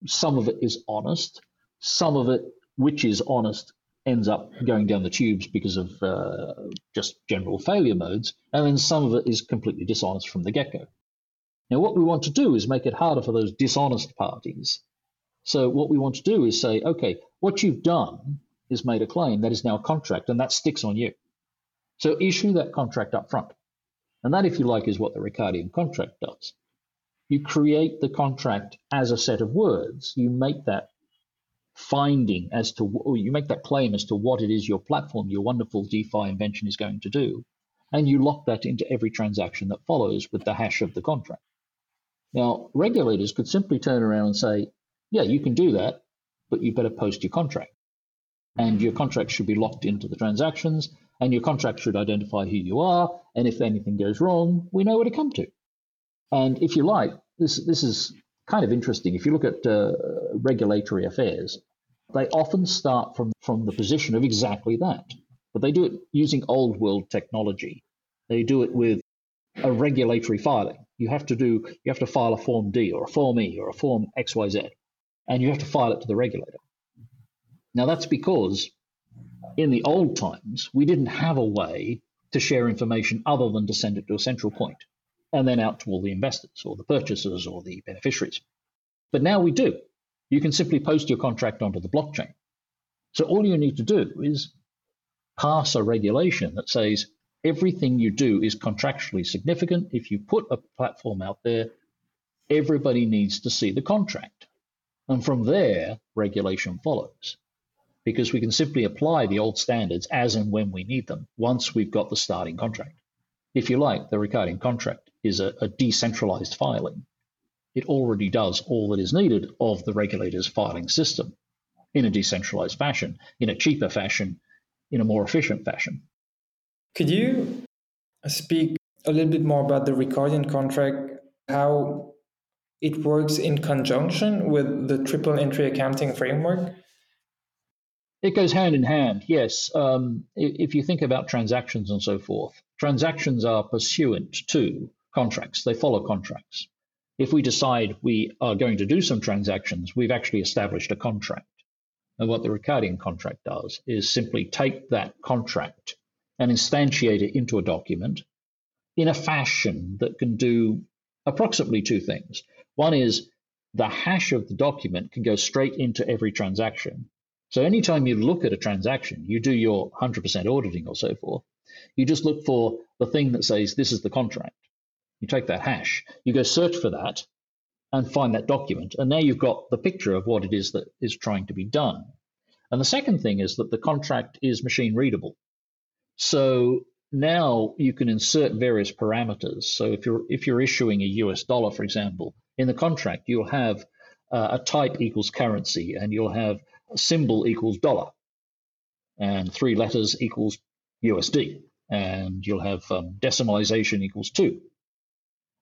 Some of it is honest, some of it, which is honest, ends up going down the tubes because of uh, just general failure modes, and then some of it is completely dishonest from the get go. Now, what we want to do is make it harder for those dishonest parties. So, what we want to do is say, okay, what you've done is made a claim that is now a contract, and that sticks on you. So, issue that contract up front. And that, if you like, is what the Ricardian contract does. You create the contract as a set of words. You make that finding as to, or you make that claim as to what it is your platform, your wonderful DeFi invention is going to do, and you lock that into every transaction that follows with the hash of the contract. Now, regulators could simply turn around and say, yeah, you can do that, but you better post your contract. And your contract should be locked into the transactions, and your contract should identify who you are, and if anything goes wrong, we know where to come to. And if you like, this, this is kind of interesting. If you look at uh, regulatory affairs, they often start from, from the position of exactly that. But they do it using old world technology. They do it with a regulatory filing. You have to do you have to file a form D or a form E or a form XYZ, and you have to file it to the regulator. Now that's because in the old times we didn't have a way to share information other than to send it to a central point and then out to all the investors or the purchasers or the beneficiaries. But now we do. You can simply post your contract onto the blockchain. So all you need to do is pass a regulation that says everything you do is contractually significant. If you put a platform out there, everybody needs to see the contract. And from there, regulation follows. Because we can simply apply the old standards as and when we need them once we've got the starting contract. If you like, the Ricardian contract is a, a decentralized filing. It already does all that is needed of the regulator's filing system in a decentralized fashion, in a cheaper fashion, in a more efficient fashion. Could you uh, speak a little bit more about the Ricardian contract, how it works in conjunction with the triple entry accounting framework? It goes hand in hand, yes. Um, if you think about transactions and so forth, transactions are pursuant to contracts, they follow contracts. If we decide we are going to do some transactions, we've actually established a contract. And what the Ricardian contract does is simply take that contract and instantiate it into a document in a fashion that can do approximately two things. One is the hash of the document can go straight into every transaction. So anytime you look at a transaction, you do your 100% auditing or so forth, you just look for the thing that says this is the contract. You take that hash, you go search for that and find that document. And now you've got the picture of what it is that is trying to be done. And the second thing is that the contract is machine readable. So now you can insert various parameters. So if you're if you're issuing a US dollar, for example, in the contract you'll have uh, a type equals currency, and you'll have a symbol equals dollar. and three letters equals USD, and you'll have um, decimalization equals two.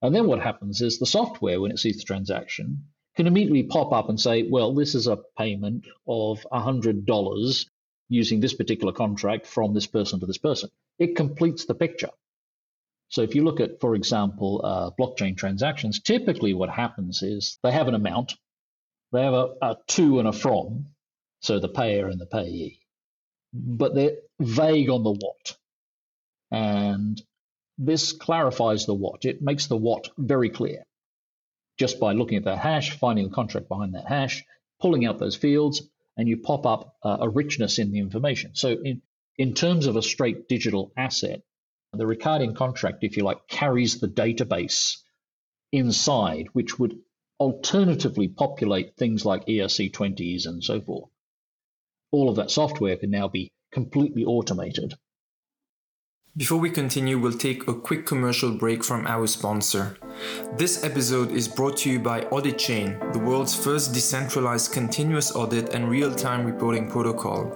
And then what happens is the software, when it sees the transaction, can immediately pop up and say, well, this is a payment of $100 using this particular contract from this person to this person. It completes the picture. So if you look at, for example, uh, blockchain transactions, typically what happens is they have an amount, they have a, a to and a from, so the payer and the payee, but they're vague on the what. And this clarifies the what. It makes the what very clear just by looking at the hash, finding the contract behind that hash, pulling out those fields, and you pop up uh, a richness in the information. So, in, in terms of a straight digital asset, the Ricardian contract, if you like, carries the database inside, which would alternatively populate things like ERC20s and so forth. All of that software can now be completely automated. Before we continue, we'll take a quick commercial break from our sponsor. This episode is brought to you by AuditChain, the world's first decentralized continuous audit and real time reporting protocol.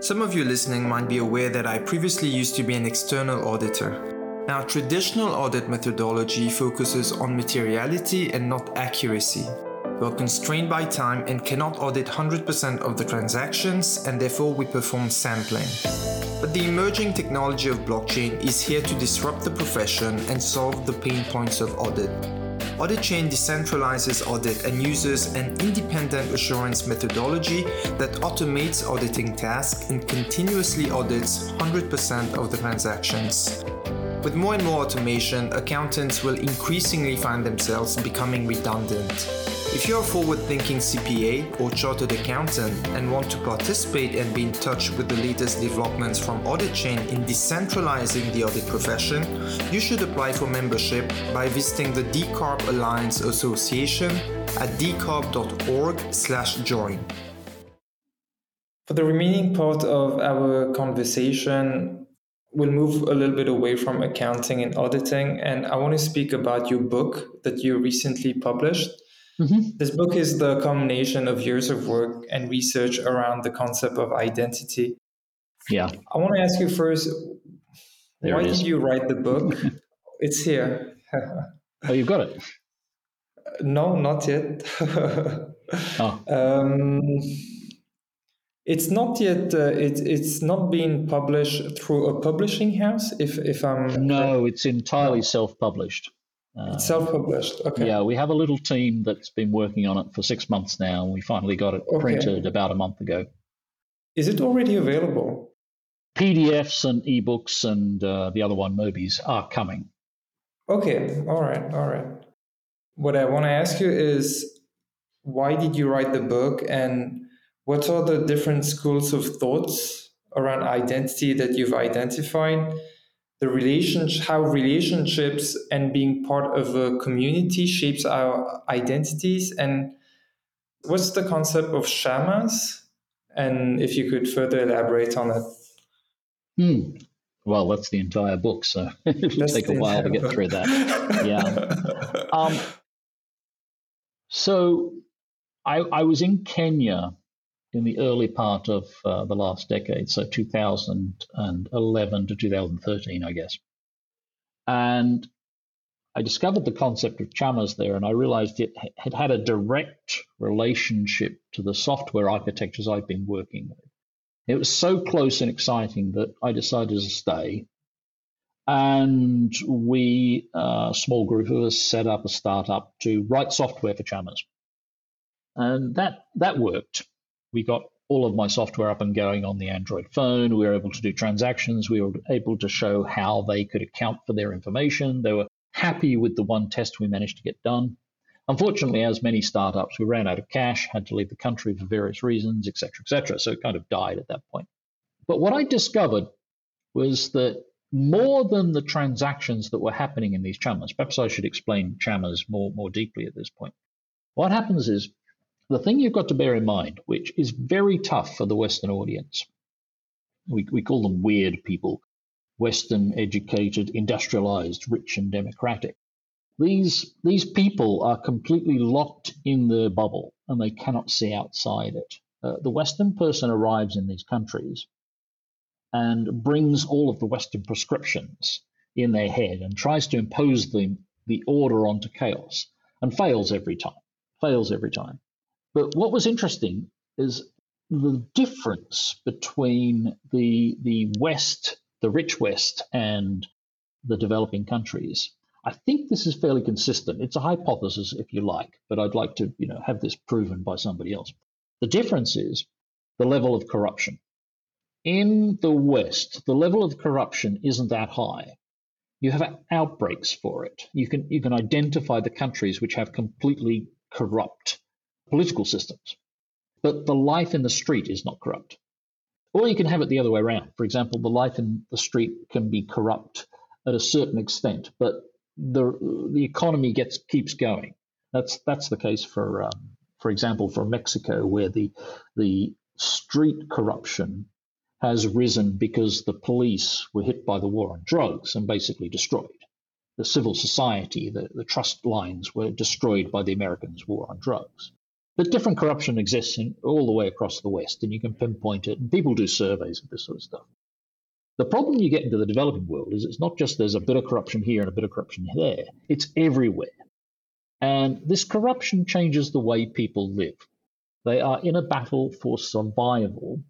Some of you listening might be aware that I previously used to be an external auditor. Now, traditional audit methodology focuses on materiality and not accuracy. We are constrained by time and cannot audit 100% of the transactions, and therefore we perform sampling. But the emerging technology of blockchain is here to disrupt the profession and solve the pain points of audit. AuditChain decentralizes audit and uses an independent assurance methodology that automates auditing tasks and continuously audits 100% of the transactions. With more and more automation, accountants will increasingly find themselves becoming redundant. If you're a forward thinking CPA or chartered accountant and want to participate and be in touch with the latest developments from AuditChain in decentralizing the audit profession, you should apply for membership by visiting the Decarb Alliance Association at decarb.org/join. For the remaining part of our conversation, we'll move a little bit away from accounting and auditing, and I want to speak about your book that you recently published Mm-hmm. This book is the combination of years of work and research around the concept of identity. Yeah. I want to ask you first there why did you write the book? it's here. oh, you've got it? No, not yet. oh. um, it's not yet. Uh, it, it's not being published through a publishing house. If if I'm no, it's entirely no. Self-published. Um, self-published. Okay. Yeah, we have a little team that's been working on it for six months now. We finally got it okay. printed about a month ago. Is it already available? PDFs and ebooks and uh, the other one, MOBIs, are coming. Okay. All right. All right. What I want to ask you is, why did you write the book, and what are the different schools of thoughts around identity that you've identified? The relationship, how relationships and being part of a community shapes our identities. And what's the concept of chamas? And if you could further elaborate on it. Hmm. well that's the entire book so it'll take a while to get book. through that. Yeah. Um, so I, I was in kenya in the early part of uh, the last decade, so 2011 to 2013, I guess. And I discovered the concept of chamas there, and I realized it had had a direct relationship to the software architectures I've been working with. It was so close and exciting that I decided to stay. And we, uh, a small group of us, set up a startup to write software for chamas. And that, that worked we got all of my software up and going on the Android phone. We were able to do transactions. We were able to show how they could account for their information. They were happy with the one test we managed to get done. Unfortunately, as many startups, we ran out of cash, had to leave the country for various reasons, et cetera, et cetera. So it kind of died at that point. But what I discovered was that more than the transactions that were happening in these chamas, perhaps I should explain chamas more, more deeply at this point. What happens is the thing you've got to bear in mind, which is very tough for the Western audience, we, we call them weird people, Western educated, industrialized, rich, and democratic. These, these people are completely locked in their bubble and they cannot see outside it. Uh, the Western person arrives in these countries and brings all of the Western prescriptions in their head and tries to impose the, the order onto chaos and fails every time. Fails every time. But what was interesting is the difference between the the West, the rich West, and the developing countries. I think this is fairly consistent. It's a hypothesis, if you like, but I'd like to, you know, have this proven by somebody else. The difference is the level of corruption. In the West, the level of corruption isn't that high. You have outbreaks for it. You can you can identify the countries which have completely corrupt political systems, but the life in the street is not corrupt. Or you can have it the other way around. For example, the life in the street can be corrupt at a certain extent, but the the economy gets keeps going. That's that's the case for um, for example for Mexico, where the the street corruption has risen because the police were hit by the war on drugs and basically destroyed. The civil society, the, the trust lines were destroyed by the Americans' war on drugs. But different corruption exists in, all the way across the West, and you can pinpoint it, and people do surveys of this sort of stuff. The problem you get into the developing world is it's not just there's a bit of corruption here and a bit of corruption there, it's everywhere. And this corruption changes the way people live. They are in a battle for survival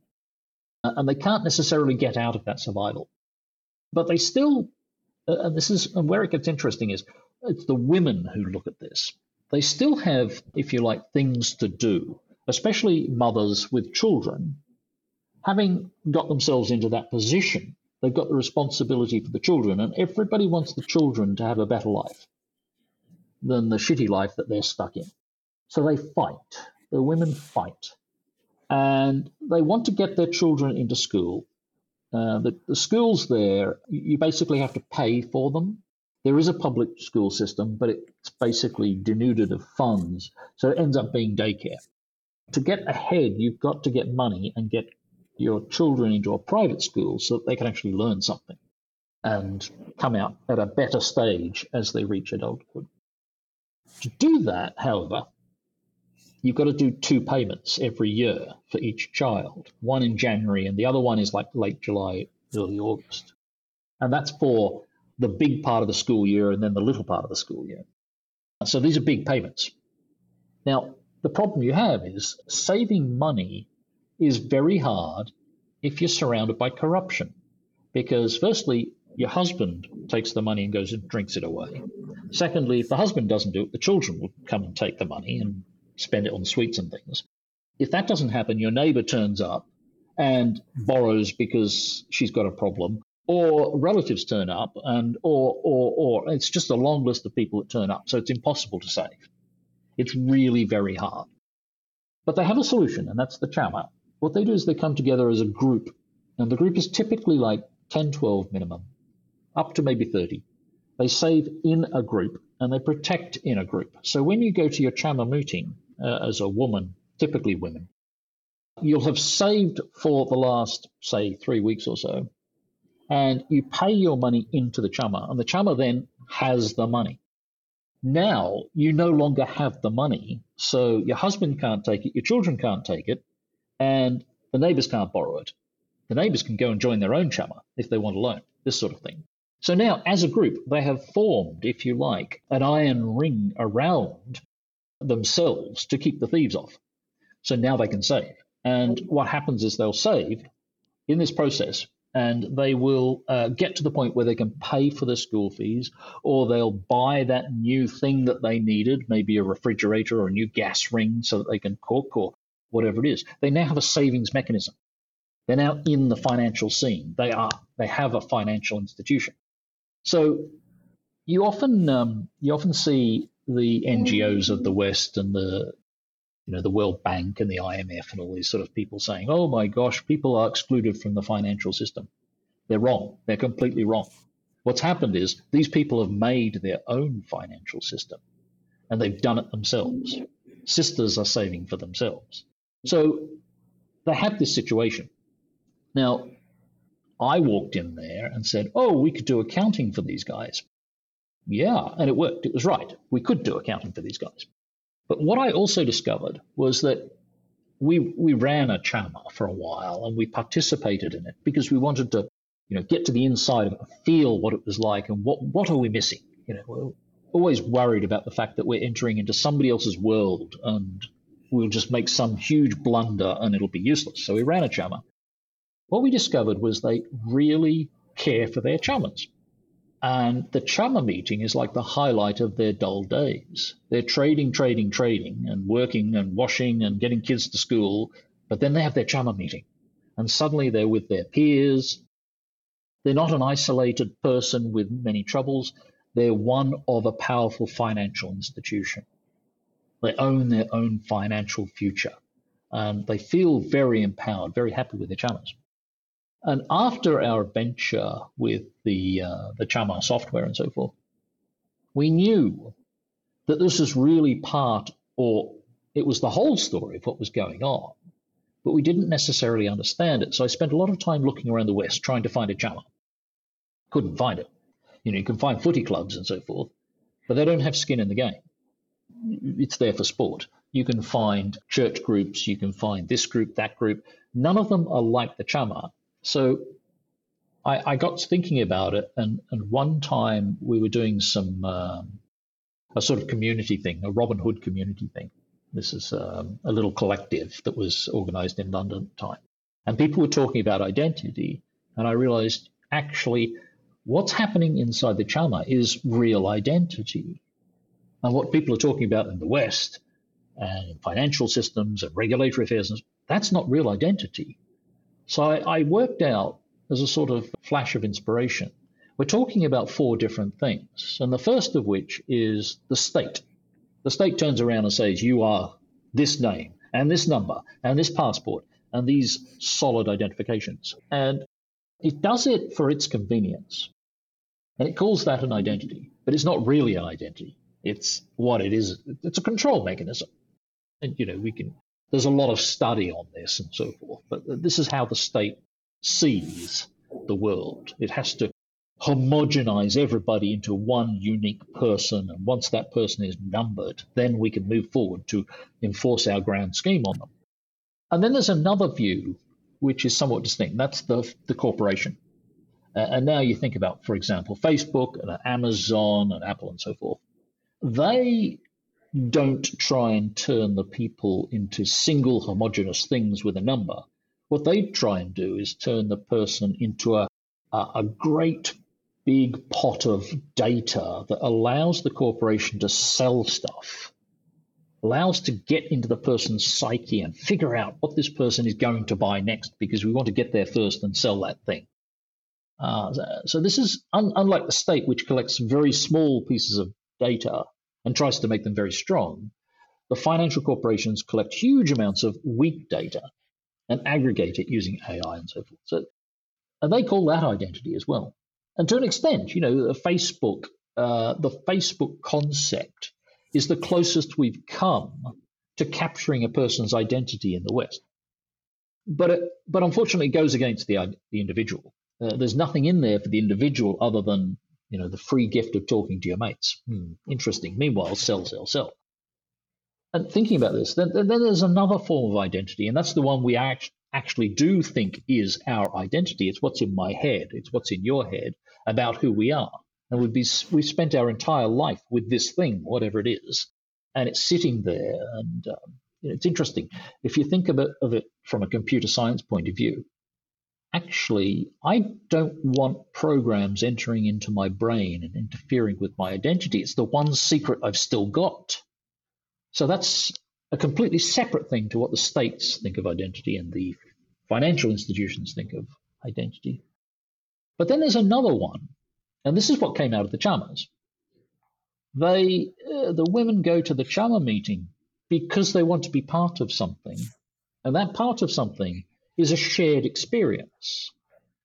uh, and they can't necessarily get out of that survival. But they still, uh, and this is and where it gets interesting is it's the women who look at this. They still have, if you like, things to do, especially mothers with children. Having got themselves into that position, they've got the responsibility for the children, and everybody wants the children to have a better life than the shitty life that they're stuck in. So they fight. The women fight and they want to get their children into school. Uh, the, the, schools there, you basically have to pay for them. There is a public school system, but it's basically denuded of funds, so it ends up being daycare. To get ahead, you've got to get money and get your children into a private school so that they can actually learn something and come out at a better stage as they reach adulthood. To do that, however, you've got to do two payments every year for each child, one in January and the other one is like late July, early August. And that's for the big part of the school year and then the little part of the school year. So these are big payments. Now, the problem you have is saving money is very hard if you're surrounded by corruption. Because, firstly, your husband takes the money and goes and drinks it away. Secondly, if the husband doesn't do it, the children will come and take the money and spend it on sweets and things. If that doesn't happen, your neighbor turns up and borrows because she's got a problem, or relatives turn up, and or or or it's just a long list of people that turn up. So it's impossible to save. It's really very hard. But they have a solution, and that's the chama. What they do is they come together as a group, and the group is typically like 10, 12 minimum, up to maybe 30. They save in a group and they protect in a group. So when you go to your chama meeting, uh, as a woman, typically women, you'll have saved for the last, say, three weeks or so, and you pay your money into the chama, and the chama then has the money. Now you no longer have the money, so your husband can't take it, your children can't take it, and the neighbors can't borrow it. The neighbors can go and join their own chama if they want a loan, this sort of thing. So now, as a group, they have formed, if you like, an iron ring around themselves to keep the thieves off. So now they can save. And what happens is they'll save in this process and they will uh, get to the point where they can pay for their school fees or they'll buy that new thing that they needed, maybe a refrigerator or a new gas ring so that they can cook or whatever it is. They now have a savings mechanism. They're now in the financial scene. They are they have a financial institution. So you often um, you often see the NGOs of the West and the you know the World Bank and the IMF and all these sort of people saying, "Oh my gosh, people are excluded from the financial system." They're wrong. They're completely wrong. What's happened is these people have made their own financial system and they've done it themselves. Sisters are saving for themselves. So they have this situation. Now, I walked in there and said, Oh, we could do accounting for these guys. Yeah, and it worked. It was right. We could do accounting for these guys. But what I also discovered was that we we ran a chama for a while and we participated in it because we wanted to, you know, get to the inside of it, feel what it was like, and what what are we missing? You know, we're always worried about the fact that we're entering into somebody else's world and we'll just make some huge blunder and it'll be useless. So we ran a chama. What we discovered was they really care for their chamas. And the chama meeting is like the highlight of their dull days. They're trading, trading, trading, and working and washing and getting kids to school, but then they have their chama meeting. And suddenly they're with their peers. They're not an isolated person with many troubles. They're one of a powerful financial institution. They own their own financial future. And they feel very empowered, very happy with their chamas. And after our venture with the uh, the Chama software and so forth, we knew that this was really part, or it was the whole story of what was going on, but we didn't necessarily understand it. So I spent a lot of time looking around the West trying to find a Chama. Couldn't find it. You know, you can find footy clubs and so forth, but they don't have skin in the game. It's there for sport. You can find church groups, you can find this group, that group. None of them are like the Chama so I, I got thinking about it, and, and one time we were doing some um, a sort of community thing, a Robin Hood community thing. This is um, a little collective that was organized in London at the time. And people were talking about identity, and I realized actually what's happening inside the Chama is real identity. And what people are talking about in the West and in financial systems and regulatory affairs, that's not real identity. So I, I worked out as a sort of flash of inspiration. We're talking about four different things. And the first of which is the state. The state turns around and says, You are this name and this number and this passport and these solid identifications. And it does it for its convenience. And it calls that an identity, but it's not really an identity. It's what it is. It's a control mechanism. And, you know, we can there's a lot of study on this and so forth, but this is how the state sees the world. It has to homogenize everybody into one unique person. And once that person is numbered, then we can move forward to enforce our grand scheme on them. And then there's another view, which is somewhat distinct. That's the, the corporation. Uh, and now you think about, for example, Facebook and Amazon and Apple and so forth. They don't try and turn the people into single homogenous things with a number. What they try and do is turn the person into a, a, a great big pot of data that allows the corporation to sell stuff, allows to get into the person's psyche and figure out what this person is going to buy next because we want to get there first and sell that thing. Uh, so this is un- unlike the state, which collects very small pieces of data and tries to make them very strong, the financial corporations collect huge amounts of weak data and aggregate it using AI and so forth. So, and they call that identity as well. And to an extent, you know, Facebook, uh, the Facebook concept is the closest we've come to capturing a person's identity in the West. But it, but unfortunately, it goes against the the individual. Uh, there's nothing in there for the individual other than you know, the free gift of talking to your mates. Hmm, interesting. Meanwhile, sell, sell, sell. And thinking about this, then, then there's another form of identity, and that's the one we act, actually do think is our identity. It's what's in my head, it's what's in your head about who we are. And we've, be, we've spent our entire life with this thing, whatever it is, and it's sitting there. And um, it's interesting. If you think of it, of it from a computer science point of view, actually, I don't want programs entering into my brain and interfering with my identity. It's the one secret I've still got. So that's a completely separate thing to what the states think of identity and the financial institutions think of identity. But then there's another one, and this is what came out of the chamas. They, uh, the women go to the chama meeting because they want to be part of something, and that part of something is a shared experience.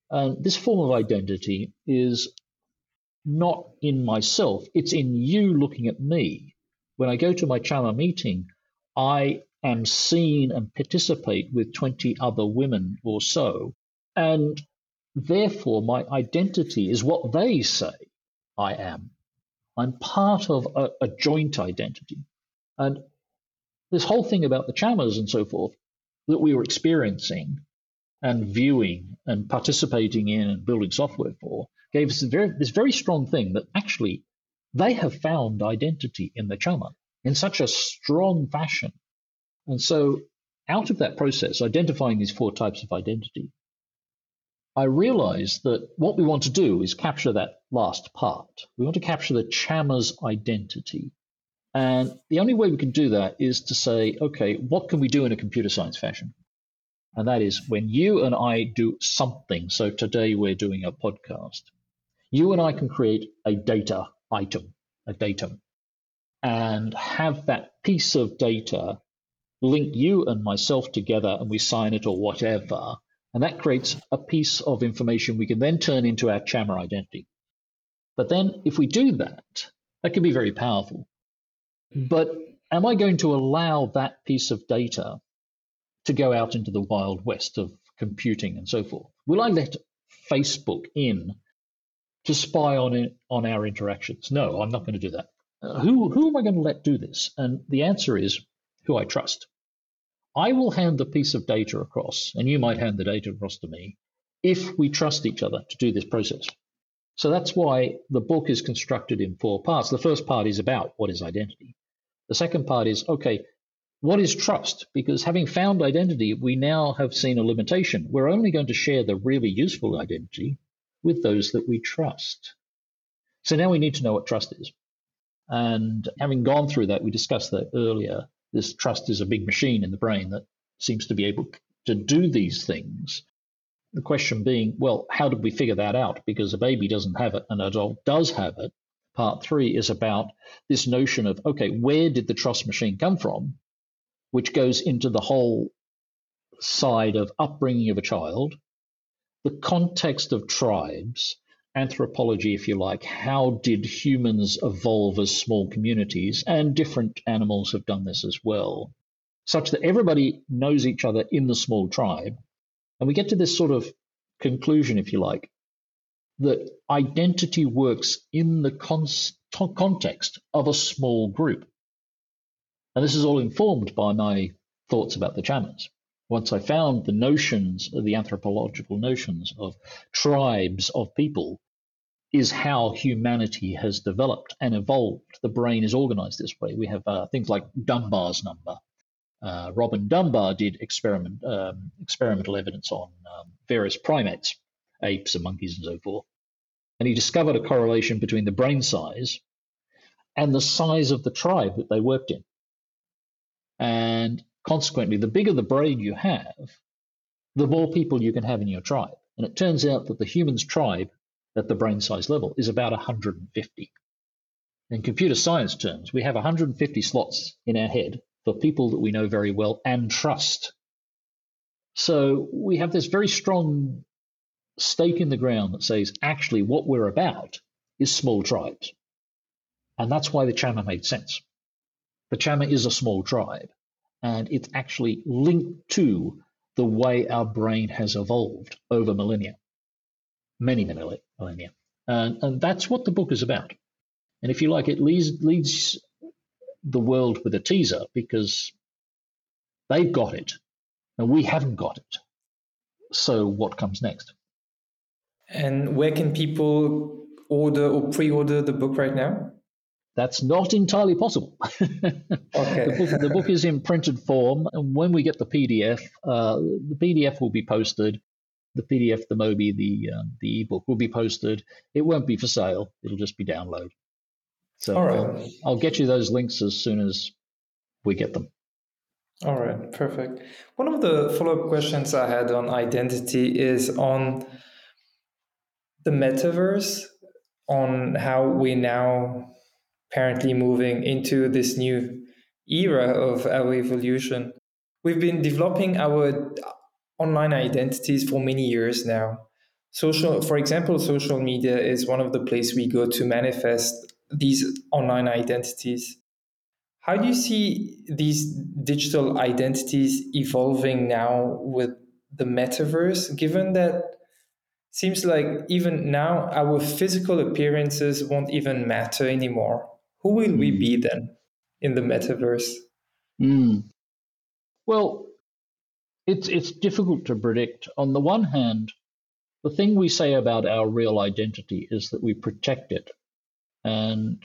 And this form of identity is not in myself, it's in you looking at me. When I go to my Chama meeting, I am seen and participate with 20 other women or so. And therefore, my identity is what they say I am. I'm part of a, a joint identity. And this whole thing about the chamas and so forth that we were experiencing and viewing and participating in and building software for gave us very, this very strong thing that actually they have found identity in the chama in such a strong fashion. And so, out of that process, identifying these four types of identity, I realized that what we want to do is capture that last part. We want to capture the chama's identity. And the only way we can do that is to say, okay, what can we do in a computer science fashion? And that is when you and I do something. So today we're doing a podcast. You and I can create a data item, a datum, and have that piece of data link you and myself together and we sign it or whatever. And that creates a piece of information we can then turn into our Chama identity. But then if we do that, that can be very powerful. Hmm. But am I going to allow that piece of data to go out into the wild west of computing and so forth? Will I let Facebook in to spy on it, on our interactions? No, I'm not going to do that. Uh, who who am I going to let do this? And the answer is who I trust. I will hand the piece of data across, and you might hand the data across to me, if we trust each other to do this process. So that's why the book is constructed in four parts. The first part is about what is identity. The second part is okay, what is trust? Because having found identity, we now have seen a limitation. We're only going to share the really useful identity with those that we trust. So now we need to know what trust is. And having gone through that, we discussed that earlier. This trust is a big machine in the brain that seems to be able to do these things. The question being, well, how did we figure that out? Because a baby doesn't have it, an adult does have it. Part three is about this notion of, okay, where did the trust machine come from? Which goes into the whole side of upbringing of a child, the context of tribes, anthropology, if you like. How did humans evolve as small communities? And different animals have done this as well, such that everybody knows each other in the small tribe. And we get to this sort of conclusion, if you like, that identity works in the con- context of a small group. And this is all informed by my thoughts about the chamas. Once I found the notions, the anthropological notions of tribes of people, is how humanity has developed and evolved. The brain is organized this way. We have uh, things like Dunbar's number. Uh, Robin Dunbar did experiment, um, experimental evidence on um, various primates, apes and monkeys and so forth. And he discovered a correlation between the brain size and the size of the tribe that they worked in. And consequently, the bigger the brain you have, the more people you can have in your tribe. And it turns out that the human's tribe at the brain size level is about 150. In computer science terms, we have 150 slots in our head for people that we know very well and trust. So we have this very strong stake in the ground that says actually what we're about is small tribes. And that's why the Chama made sense. The Chama is a small tribe, and it's actually linked to the way our brain has evolved over millennia, many, millennia. And, and that's what the book is about. And if you like, it leads, leads the world with a teaser because they've got it and we haven't got it. So, what comes next? And where can people order or pre order the book right now? That's not entirely possible. okay. the, book, the, book, is in printed form, and when we get the PDF, uh, the PDF will be posted. The PDF, the Mobi, the um, the ebook will be posted. It won't be for sale. It'll just be download. So All right. I'll, I'll get you those links as soon as we get them. All right, perfect. One of the follow up questions I had on identity is on the metaverse, on how we now apparently moving into this new era of our evolution. We've been developing our online identities for many years now. Social, for example, social media is one of the places we go to manifest these online identities. How do you see these digital identities evolving now with the metaverse, given that seems like even now our physical appearances won't even matter anymore? Who will mm. we hmm. be then in the metaverse? Mm. Well, It's it's difficult to predict. On the one hand, the thing we say about our real identity is that we protect it, and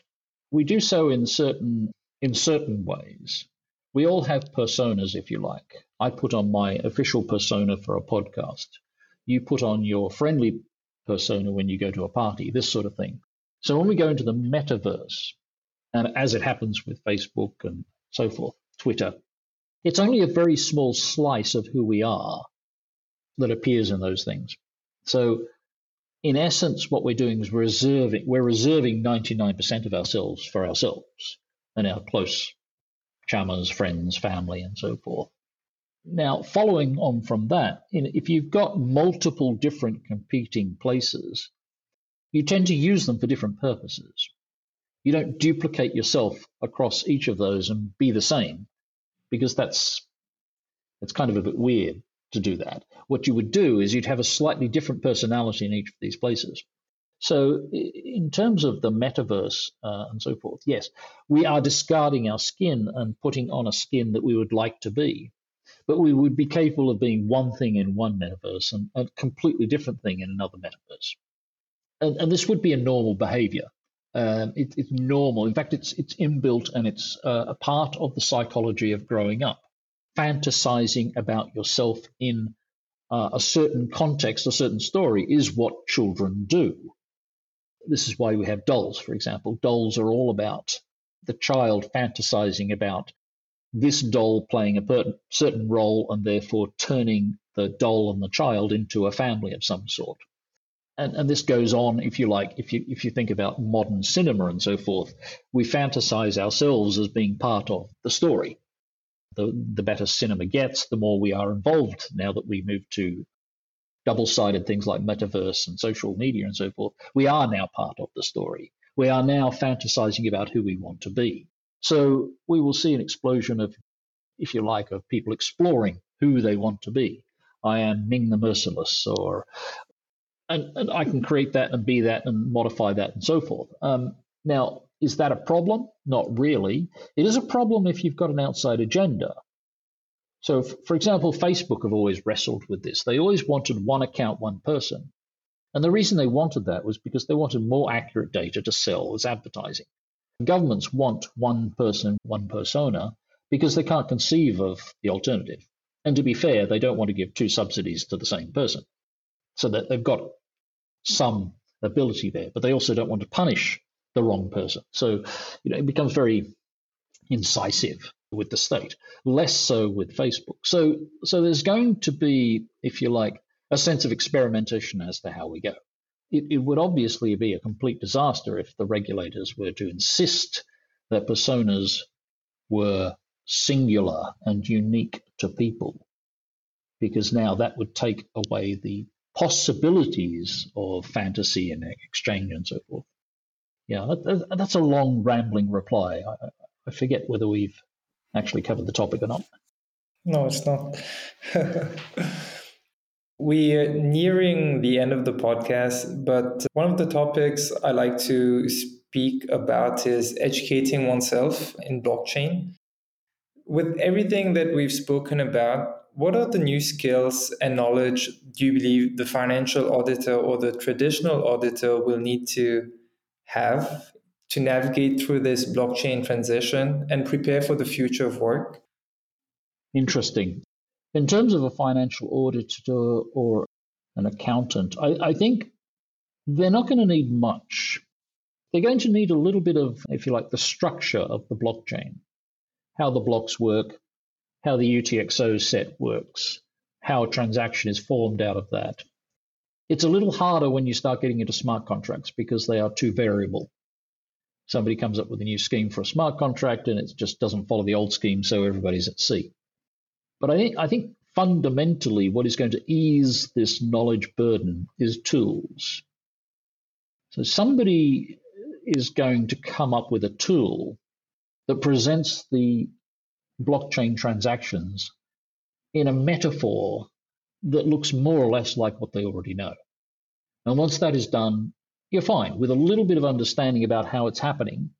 we do so in certain in certain ways. We all have personas, if you like. I put on my official persona for a podcast. You put on your friendly persona when you go to a party, this sort of thing. So when we go into the metaverse, and as it happens with Facebook and so forth, Twitter, it's only a very small slice of who we are that appears in those things. So in essence, what we're doing is we're reserving we're reserving 99% of ourselves for ourselves and our close chummers, friends, family, and so forth. Now, following on from that, if you've got multiple different competing places, you tend to use them for different purposes. You don't duplicate yourself across each of those and be the same, because that's it's kind of a bit weird to do that. What you would do is you'd have a slightly different personality in each of these places. So, in terms of the metaverse uh, and so forth, yes, we are discarding our skin and putting on a skin that we would like to be. But we would be capable of being one thing in one metaverse and a completely different thing in another metaverse. And, and this would be a normal behavior. Um, it, it's normal. In fact, it's it's inbuilt and it's uh, a part of the psychology of growing up fantasizing about yourself in uh, a certain context, a certain story, is what children do. This is why we have dolls, for example. Dolls are all about the child fantasizing about this doll playing a per- certain role and therefore turning the doll and the child into a family of some sort. And, and this goes on, if you like, if you if you think about modern cinema and so forth, we fantasize ourselves as being part of the story the, the better cinema gets, the more we are involved now that we move to double sided things like metaverse and social media and so forth. We are now part of the story. We are now fantasizing about who we want to be. So we will see an explosion of, if you like, of people exploring who they want to be. I am Ming the Merciless, or and, and I can create that and be that and modify that and so forth. Um, now, is that a problem? Not really. It is a problem if you've got an outside agenda. So, for example, Facebook have always wrestled with this. They always wanted one account, one person. And the reason they wanted that was because they wanted more accurate data to sell as advertising. Governments want one person, one persona, because they can't conceive of the alternative. And to be fair, they don't want to give two subsidies to the same person. So that they've got some ability there, but they also don't want to punish the wrong person. So, you know, it becomes very incisive with the state, less so with Facebook. So, so there's going to be, if you like, a sense of experimentation as to how we go. It, it would obviously be a complete disaster if the regulators were to insist that personas were singular and unique to people, because now that would take away the possibilities of fantasy and exchange and so forth. Yeah, that, that's a long, rambling reply. I, I forget whether we've actually covered the topic or not. No, it's not. We're nearing the end of the podcast, but one of the topics I like to speak about is educating oneself in blockchain. With everything that we've spoken about, what are the new skills and knowledge do you believe the financial auditor or the traditional auditor will need to have to navigate through this blockchain transition and prepare for the future of work? Interesting. In terms of a financial auditor or an accountant, I, I think they're not going to need much. They're going to need a little bit of, if you like, the structure of the blockchain, how the blocks work, how the UTXO set works, how a transaction is formed out of that, it's a little harder when you start getting into smart contracts because they are too variable. Somebody comes up with a new scheme for a smart contract and it just doesn't follow the old scheme, so everybody's at sea. But I think, I think fundamentally what is going to ease this knowledge burden is tools. So somebody is going to come up with a tool that presents the blockchain transactions in a metaphor that looks more or less like what they already know. And once that is done, you're fine. With a little bit of understanding about how it's happening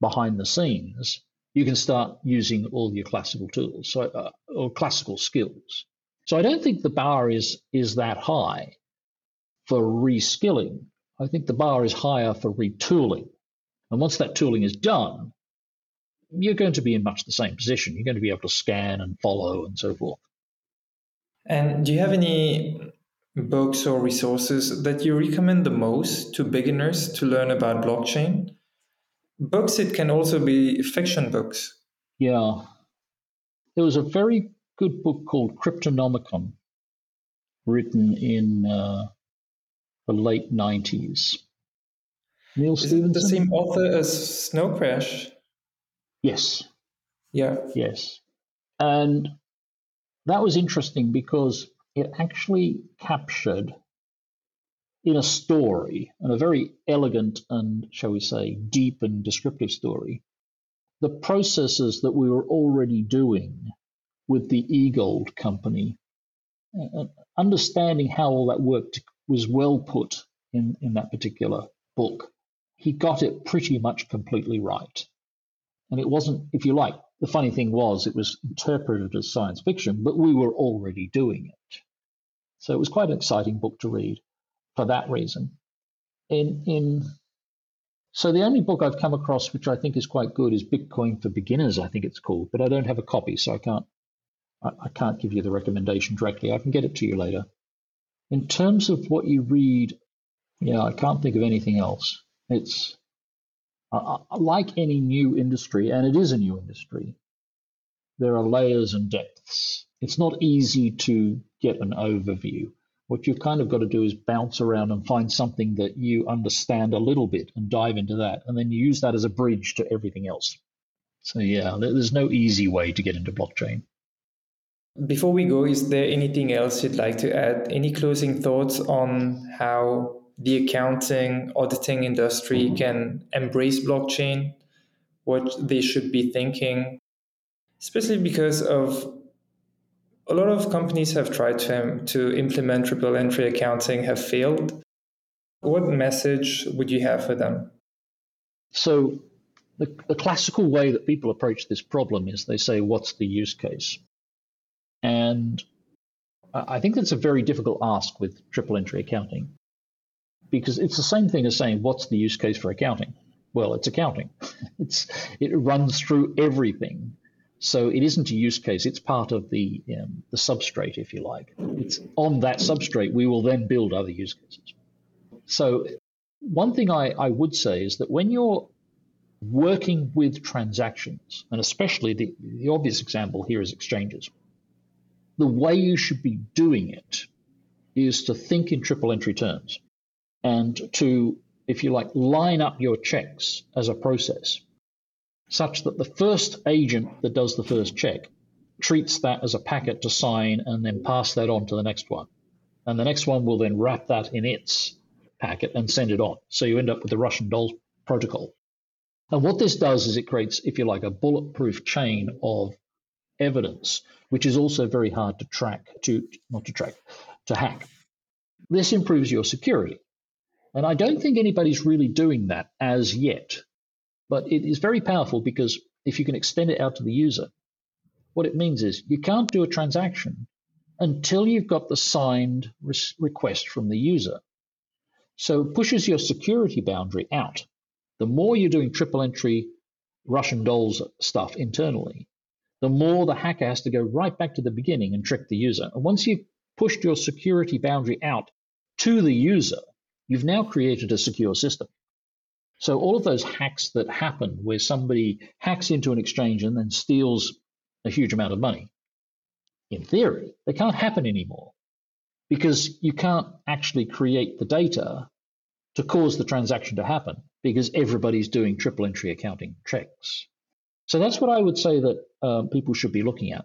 behind the scenes, you can start using all your classical tools so, uh, or classical skills. So I don't think the bar is is that high for reskilling. I think the bar is higher for retooling. And once that tooling is done, you're going to be in much the same position. You're going to be able to scan and follow and so forth. And do you have any books or resources that you recommend the most to beginners to learn about blockchain? Books, it can also be fiction books. Yeah. There was a very good book called Cryptonomicon, written in uh, the late 90s. Neal Is Stephenson? the same author as Snow Crash? Yes. Yeah. Yes. And that was interesting because it actually captured in a story, and a very elegant and, shall we say, deep and descriptive story, the processes that we were already doing with the eGold company. Uh, understanding how all that worked was well put in, in that particular book. He got it pretty much completely right. And it wasn't, if you like, the funny thing was it was interpreted as science fiction, but we were already doing it. So it was quite an exciting book to read for that reason. In in so the only book I've come across which I think is quite good is Bitcoin for Beginners, I think it's called, but I don't have a copy, so I can't I, I can't give you the recommendation directly. I can get it to you later. In terms of what you read, yeah, I can't think of anything else. It's uh, like any new industry, and it is a new industry, there are layers and depths. It's not easy to get an overview. What you've kind of got to do is bounce around and find something that you understand a little bit and dive into that, and then use that as a bridge to everything else. So, yeah, there's no easy way to get into blockchain. Before we go, is there anything else you'd like to add? Any closing thoughts on how the accounting auditing industry mm-hmm. can embrace blockchain, what they should be thinking, especially because of a lot of companies have tried to, to implement triple entry accounting have failed. What message would you have for them? So, the, the classical way that people approach this problem is they say, What's the use case? And I think that's a very difficult ask with triple entry accounting because it's the same thing as saying, what's the use case for accounting? Well, it's accounting. It's it runs through everything. So it isn't a use case. It's part of the um, the substrate, if you like. It's on that substrate we will then build other use cases. So one thing I, I would say is that when you're working with transactions, and especially the, the obvious example here is exchanges, the way you should be doing it is to think in triple entry terms and to, if you like, line up your checks as a process such that the first agent that does the first check treats that as a packet to sign and then pass that on to the next one. And the next one will then wrap that in its packet and send it on. So you end up with the Russian doll protocol. And what this does is it creates, if you like, a bulletproof chain of evidence, which is also very hard to track, to not to track, to hack. This improves your security. And I don't think anybody's really doing that as yet. But it is very powerful because if you can extend it out to the user, what it means is you can't do a transaction until you've got the signed re- request from the user. So it pushes your security boundary out. The more you're doing triple entry Russian dolls stuff internally, the more the hacker has to go right back to the beginning and trick the user. And once you've pushed your security boundary out to the user, you've now created a secure system. So all of those hacks that happen where somebody hacks into an exchange and then steals a huge amount of money, in theory, they can't happen anymore because you can't actually create the data to cause the transaction to happen because everybody's doing triple entry accounting checks. So that's what I would say that um, people should be looking at.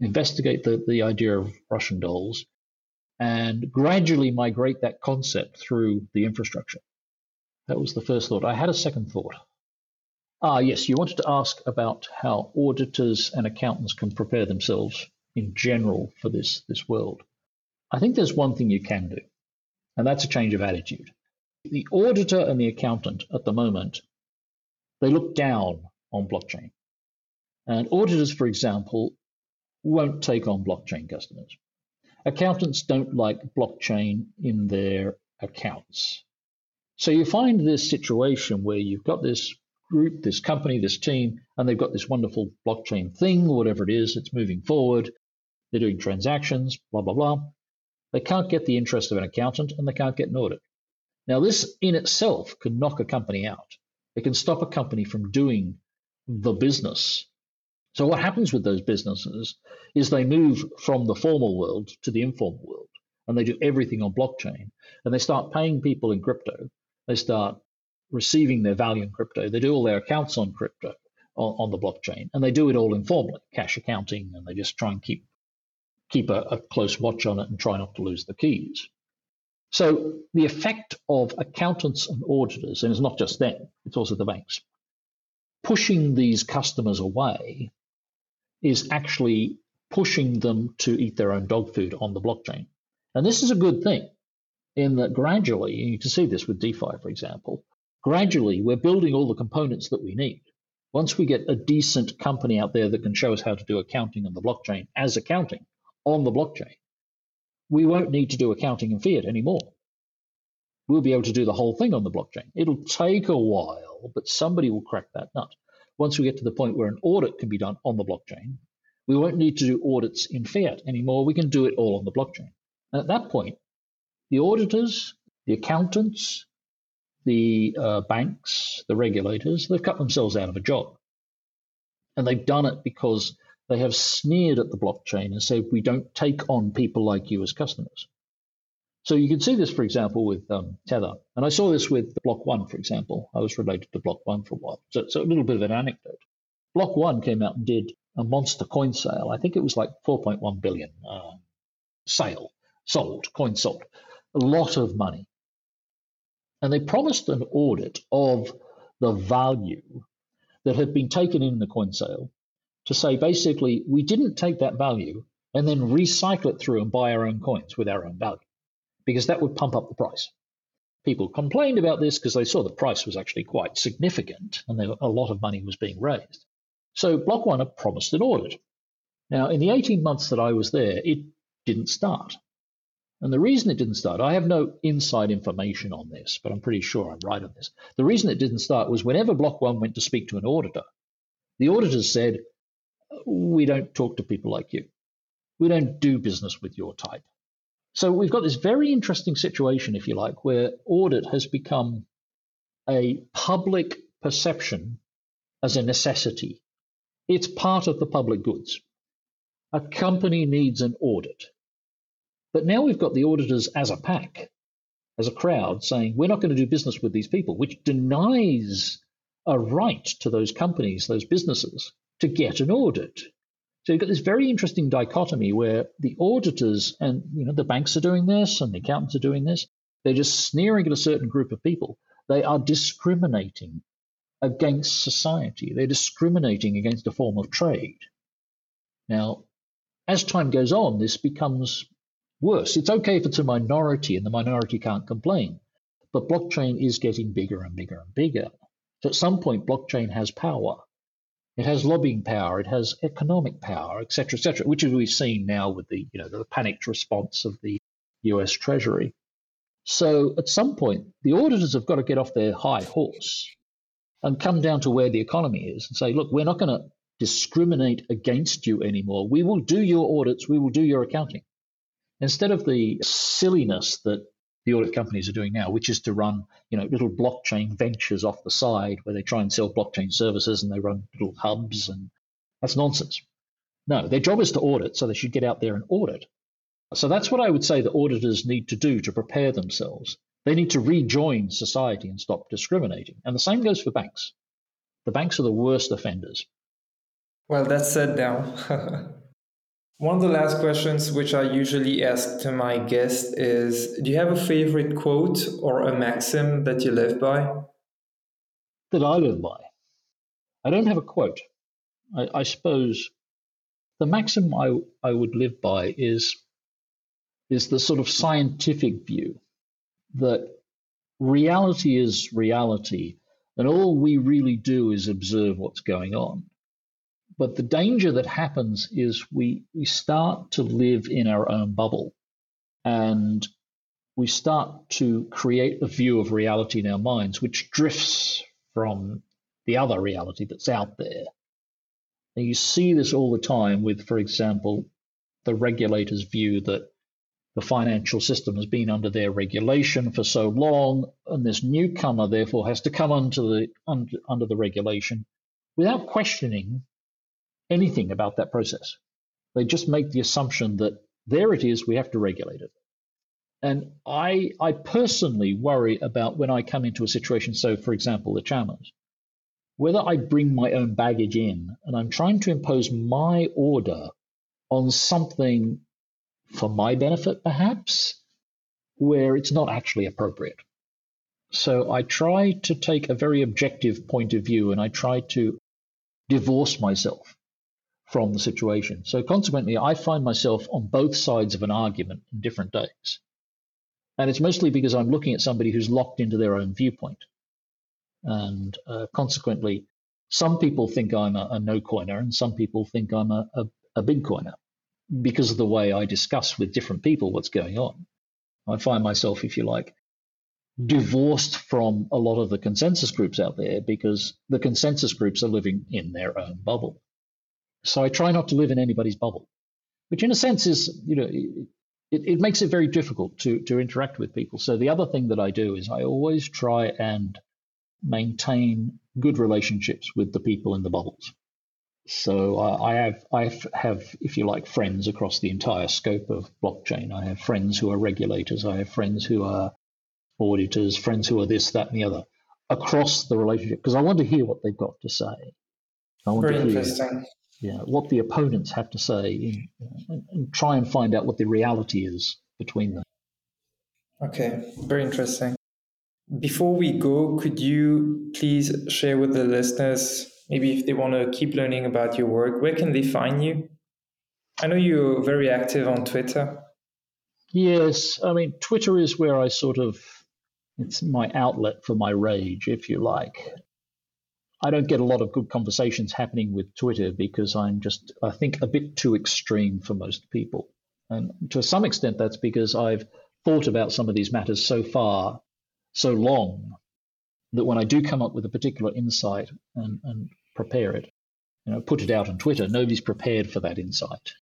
Investigate the, the idea of Russian dolls and gradually migrate that concept through the infrastructure. That was the first thought. I had a second thought. Ah, yes, you wanted to ask about how auditors and accountants can prepare themselves in general for this, this world. I think there's one thing you can do, and that's a change of attitude. The auditor and the accountant at the moment, they look down on blockchain. And auditors, for example, won't take on blockchain customers. Accountants don't like blockchain in their accounts. So you find this situation where you've got this group, this company, this team, and they've got this wonderful blockchain thing, whatever it is, it's moving forward. They're doing transactions, blah, blah, blah. They can't get the interest of an accountant and they can't get an audit. Now, this in itself can knock a company out. It can stop a company from doing the business. So, what happens with those businesses is they move from the formal world to the informal world and they do everything on blockchain and they start paying people in crypto. They start receiving their value in crypto. They do all their accounts on crypto on, on the blockchain and they do it all informally, cash accounting, and they just try and keep keep a, a close watch on it and try not to lose the keys. So the effect of accountants and auditors, and it's not just them, it's also the banks, pushing these customers away is actually pushing them to eat their own dog food on the blockchain. And this is a good thing in that gradually, you can see this with DeFi, for example, gradually we're building all the components that we need. Once we get a decent company out there that can show us how to do accounting on the blockchain as accounting on the blockchain, we won't need to do accounting in fiat anymore. We'll be able to do the whole thing on the blockchain. It'll take a while, but somebody will crack that nut. Once we get to the point where an audit can be done on the blockchain, we won't need to do audits in fiat anymore. We can do it all on the blockchain. And at that point, the auditors, the accountants, the uh, banks, the regulators, they've cut themselves out of a job. And they've done it because they have sneered at the blockchain and said, we don't take on people like you as customers. So you can see this, for example, with um, Tether. And I saw this with Block One, for example. I was related to Block One for a while. So, so a little bit of an anecdote. Block One came out and did a monster coin sale. I think it was like 4.1 billion uh, sale, sold, coin sold. A lot of money. And they promised an audit of the value that had been taken in the coin sale to say basically we didn't take that value and then recycle it through and buy our own coins with our own value because that would pump up the price. People complained about this because they saw the price was actually quite significant and a lot of money was being raised. So Block One promised an audit. Now, in the 18 months that I was there, it didn't start. And the reason it didn't start, I have no inside information on this, but I'm pretty sure I'm right on this. The reason it didn't start was whenever Block One went to speak to an auditor, the auditors said, we don't talk to people like you. We don't do business with your type. So we've got this very interesting situation, if you like, where audit has become a public perception as a necessity. It's part of the public goods. A company needs an audit. But now we've got the auditors as a pack, as a crowd, saying we're not going to do business with these people, which denies a right to those companies, those businesses, to get an audit. So you've got this very interesting dichotomy where the auditors and you know the banks are doing this and the accountants are doing this. They're just sneering at a certain group of people. They are discriminating against society. They're discriminating against a form of trade. Now, as time goes on, this becomes worse. It's okay if it's a minority and the minority can't complain, but blockchain is getting bigger and bigger and bigger. So at some point, blockchain has power. It has lobbying power, it has economic power, et cetera, et cetera, which we've seen now with the you know the panicked response of the U.S. Treasury. So at some point, the auditors have got to get off their high horse and come down to where the economy is and say, look, we're not going to discriminate against you anymore. We will do your audits, we will do your accounting. Instead of the silliness that the audit companies are doing now, which is to run, you know, little blockchain ventures off the side where they try and sell blockchain services and they run little hubs and that's nonsense. No, their job is to audit, so they should get out there and audit. So that's what I would say the auditors need to do to prepare themselves. They need to rejoin society and stop discriminating. And the same goes for banks. The banks are the worst offenders. Well, that's said now. One of the last questions which I usually ask to my guest is Do you have a favorite quote or a maxim that you live by? That I live by. I don't have a quote. I, I suppose the maxim I, I would live by is, is the sort of scientific view that reality is reality, and all we really do is observe what's going on But the danger that happens is we, we start to live in our own bubble and we start to create a view of reality in our minds, which drifts from the other reality that's out there. And you see this all the time with, for example, the regulator's view that the financial system has been under their regulation for so long, and this newcomer therefore has to come under the under, under the regulation without questioning anything about that process. They just make the assumption that there it is, we have to regulate it. And I I personally worry about when I come into a situation, so for example, the chamas, whether I bring my own baggage in and I'm trying to impose my order on something for my benefit, perhaps, where it's not actually appropriate. So I try to take a very objective point of view and I try to divorce myself from the situation. So consequently, I find myself on both sides of an argument in different days. And it's mostly because I'm looking at somebody who's locked into their own viewpoint. And uh, consequently, some people think I'm a, a no coiner and some people think I'm a, a, a Bitcoiner because of the way I discuss with different people what's going on. I find myself, if you like, divorced from a lot of the consensus groups out there because the consensus groups are living in their own bubble. So I try not to live in anybody's bubble, which in a sense is, you know, it, it makes it very difficult to, to interact with people. So the other thing that I do is I always try and maintain good relationships with the people in the bubbles. So I have I have if you like friends across the entire scope of blockchain. I have friends who are regulators. I have friends who are auditors. Friends who are this, that, and the other across the relationship because I want to hear what they've got to say. I want Very to hear, interesting. Yeah, what the opponents have to say, and, uh, and try and find out what the reality is between them. Okay, very interesting. Before we go, could you please share with the listeners maybe if they want to keep learning about your work, where can they find you? I know you're very active on Twitter. Yes, I mean, Twitter is where I sort of, it's my outlet for my rage, if you like. I don't get a lot of good conversations happening with Twitter because I'm just, I think, a bit too extreme for most people. And to some extent, that's because I've thought about some of these matters so far, so long, that when I do come up with a particular insight and, and prepare it, you know, put it out on Twitter. Nobody's prepared for that insight.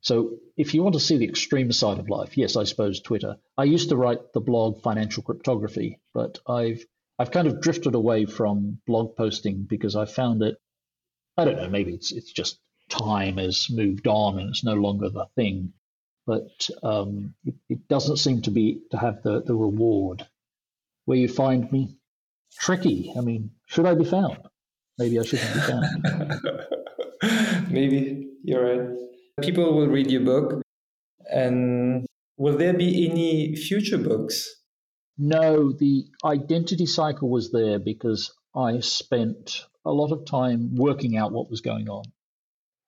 So if you want to see the extreme side of life, yes, I suppose Twitter. I used to write the blog Financial Cryptography, but I've I've kind of drifted away from blog posting because I found it. I don't know. Maybe it's it's just time has moved on and it's no longer the thing, but um, it, it doesn't seem to be to have the the reward. Where you find me, tricky. I mean, should I be found? maybe I shouldn't be found. maybe you're right. People will read your book, and will there be any future books? No, the identity cycle was there because I spent a lot of time working out what was going on.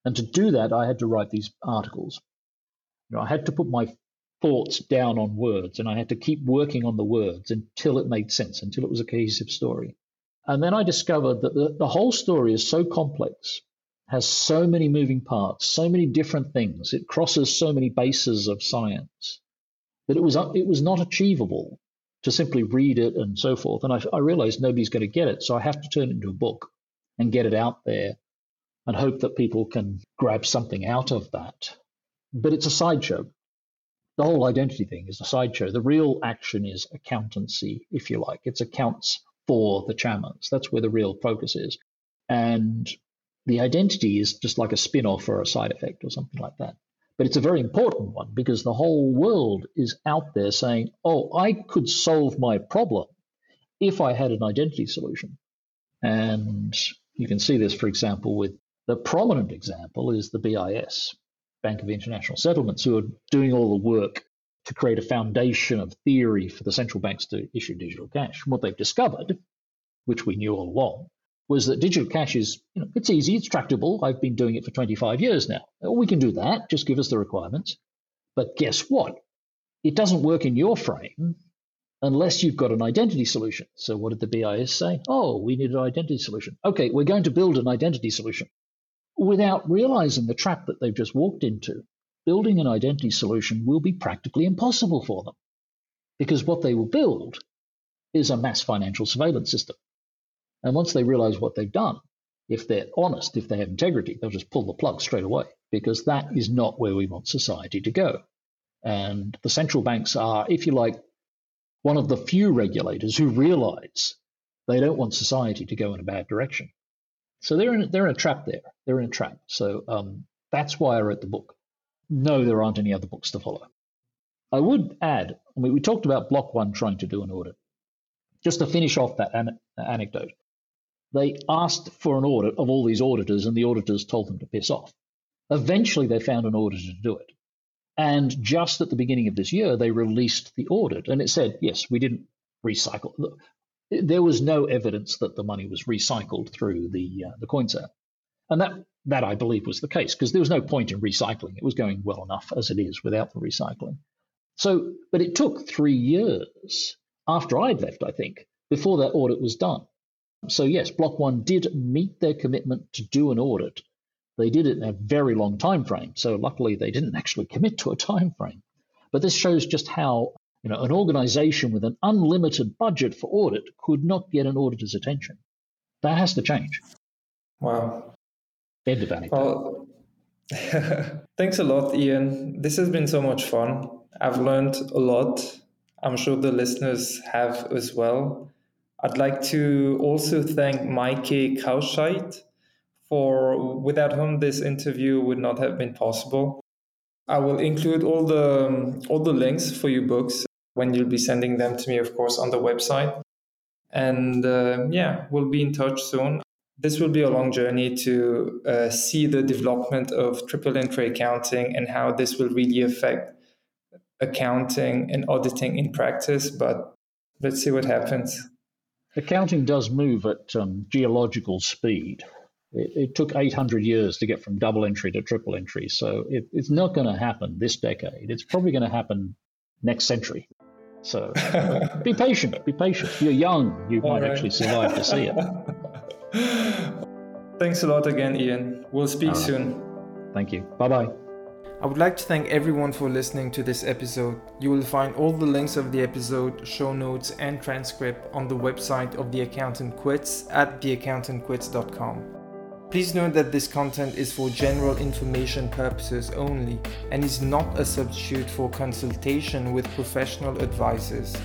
And to do that, I had to write these articles. You know, I had to put my thoughts down on words and I had to keep working on the words until it made sense, until it was a cohesive story. And then I discovered that the, the whole story is so complex, has so many moving parts, so many different things. It crosses so many bases of science that it was it was not achievable to simply read it and so forth. And I, I realized nobody's going to get it, so I have to turn it into a book and get it out there and hope that people can grab something out of that. But it's a sideshow. The whole identity thing is a sideshow. The real action is accountancy, if you like. It's accounts for the chamas. That's where the real focus is. And the identity is just like a spin off or a side effect or something like that. But it's a very important one because the whole world is out there saying, oh, I could solve my problem if I had an identity solution. And you can see this, for example, with the prominent example is the BIS, Bank of International Settlements, who are doing all the work to create a foundation of theory for the central banks to issue digital cash. And what they've discovered, which we knew all along, was that digital cash is, you know, it's easy, it's tractable. I've been doing it for 25 years now. We can do that. Just give us the requirements. But guess what? It doesn't work in your frame unless you've got an identity solution. So what did the BIS say? Oh, we need an identity solution. Okay, we're going to build an identity solution. without realizing the trap that they've just walked into. Building an identity solution will be practically impossible for them because what they will build is a mass financial surveillance system. And once they realize what they've done, if they're honest, if they have integrity, they'll just pull the plug straight away because that is not where we want society to go. And the central banks are, if you like, one of the few regulators who realize they don't want society to go in a bad direction. So they're in, they're in a trap there. They're in a trap. So um, that's why I wrote the book. No, there aren't any other books to follow. I would add, I mean, we talked about Block One trying to do an audit. Just to finish off that an- anecdote, they asked for an audit of all these auditors, and the auditors told them to piss off. Eventually, they found an auditor to do it. And just at the beginning of this year, they released the audit, and it said, yes, we didn't recycle. There was no evidence that the money was recycled through the uh, the coin sale, and that that I believe was the case because there was no point in recycling. It was going well enough as it is without the recycling. So, but it took three years after I'd left, I think, before that audit was done. So yes, Block One did meet their commitment to do an audit they did it in a very long time frame. So luckily, they didn't actually commit to a time frame. But this shows just how you know an organization with an unlimited budget for audit could not get an auditor's attention. That has to change. Wow. End of anecdote. Well, thanks a lot, Ian. This has been so much fun. I've learned a lot. I'm sure the listeners have as well. I'd like to also thank Maike Kauscheid for without whom this interview would not have been possible. I will include all the all the links for your books when you'll be sending them to me, of course, on the website. And uh, yeah, we'll be in touch soon. This will be a long journey to uh, see the development of triple entry accounting and how this will really affect accounting and auditing in practice. But let's see what happens. Accounting does move at um, geological speed. It, it, took 800 years to get from double entry to triple entry. So it, it's not going to happen this decade. It's probably going to happen next century. So be patient. Be patient. You're young, you All might right. actually survive to see it. Thanks a lot again, Ian. We'll speak right. soon. Thank you. Bye bye. I would like to thank everyone for listening to this episode. You will find all the links of the episode, show notes, and transcript on the website of The Accountant Quits at theaccountantquits.com. Please note that this content is for general information purposes only and is not a substitute for consultation with professional advisors.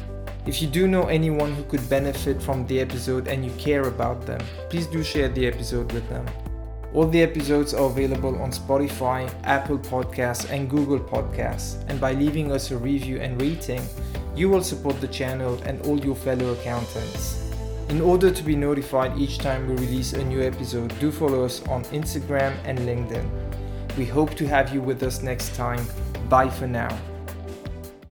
If you do know anyone who could benefit from the episode and you care about them, please do share the episode with them. All the episodes are available on Spotify, Apple Podcasts, and Google Podcasts. And by leaving us a review and rating, you will support the channel and all your fellow accountants. In order to be notified each time we release a new episode, do follow us on Instagram and LinkedIn. We hope to have you with us next time. Bye for now.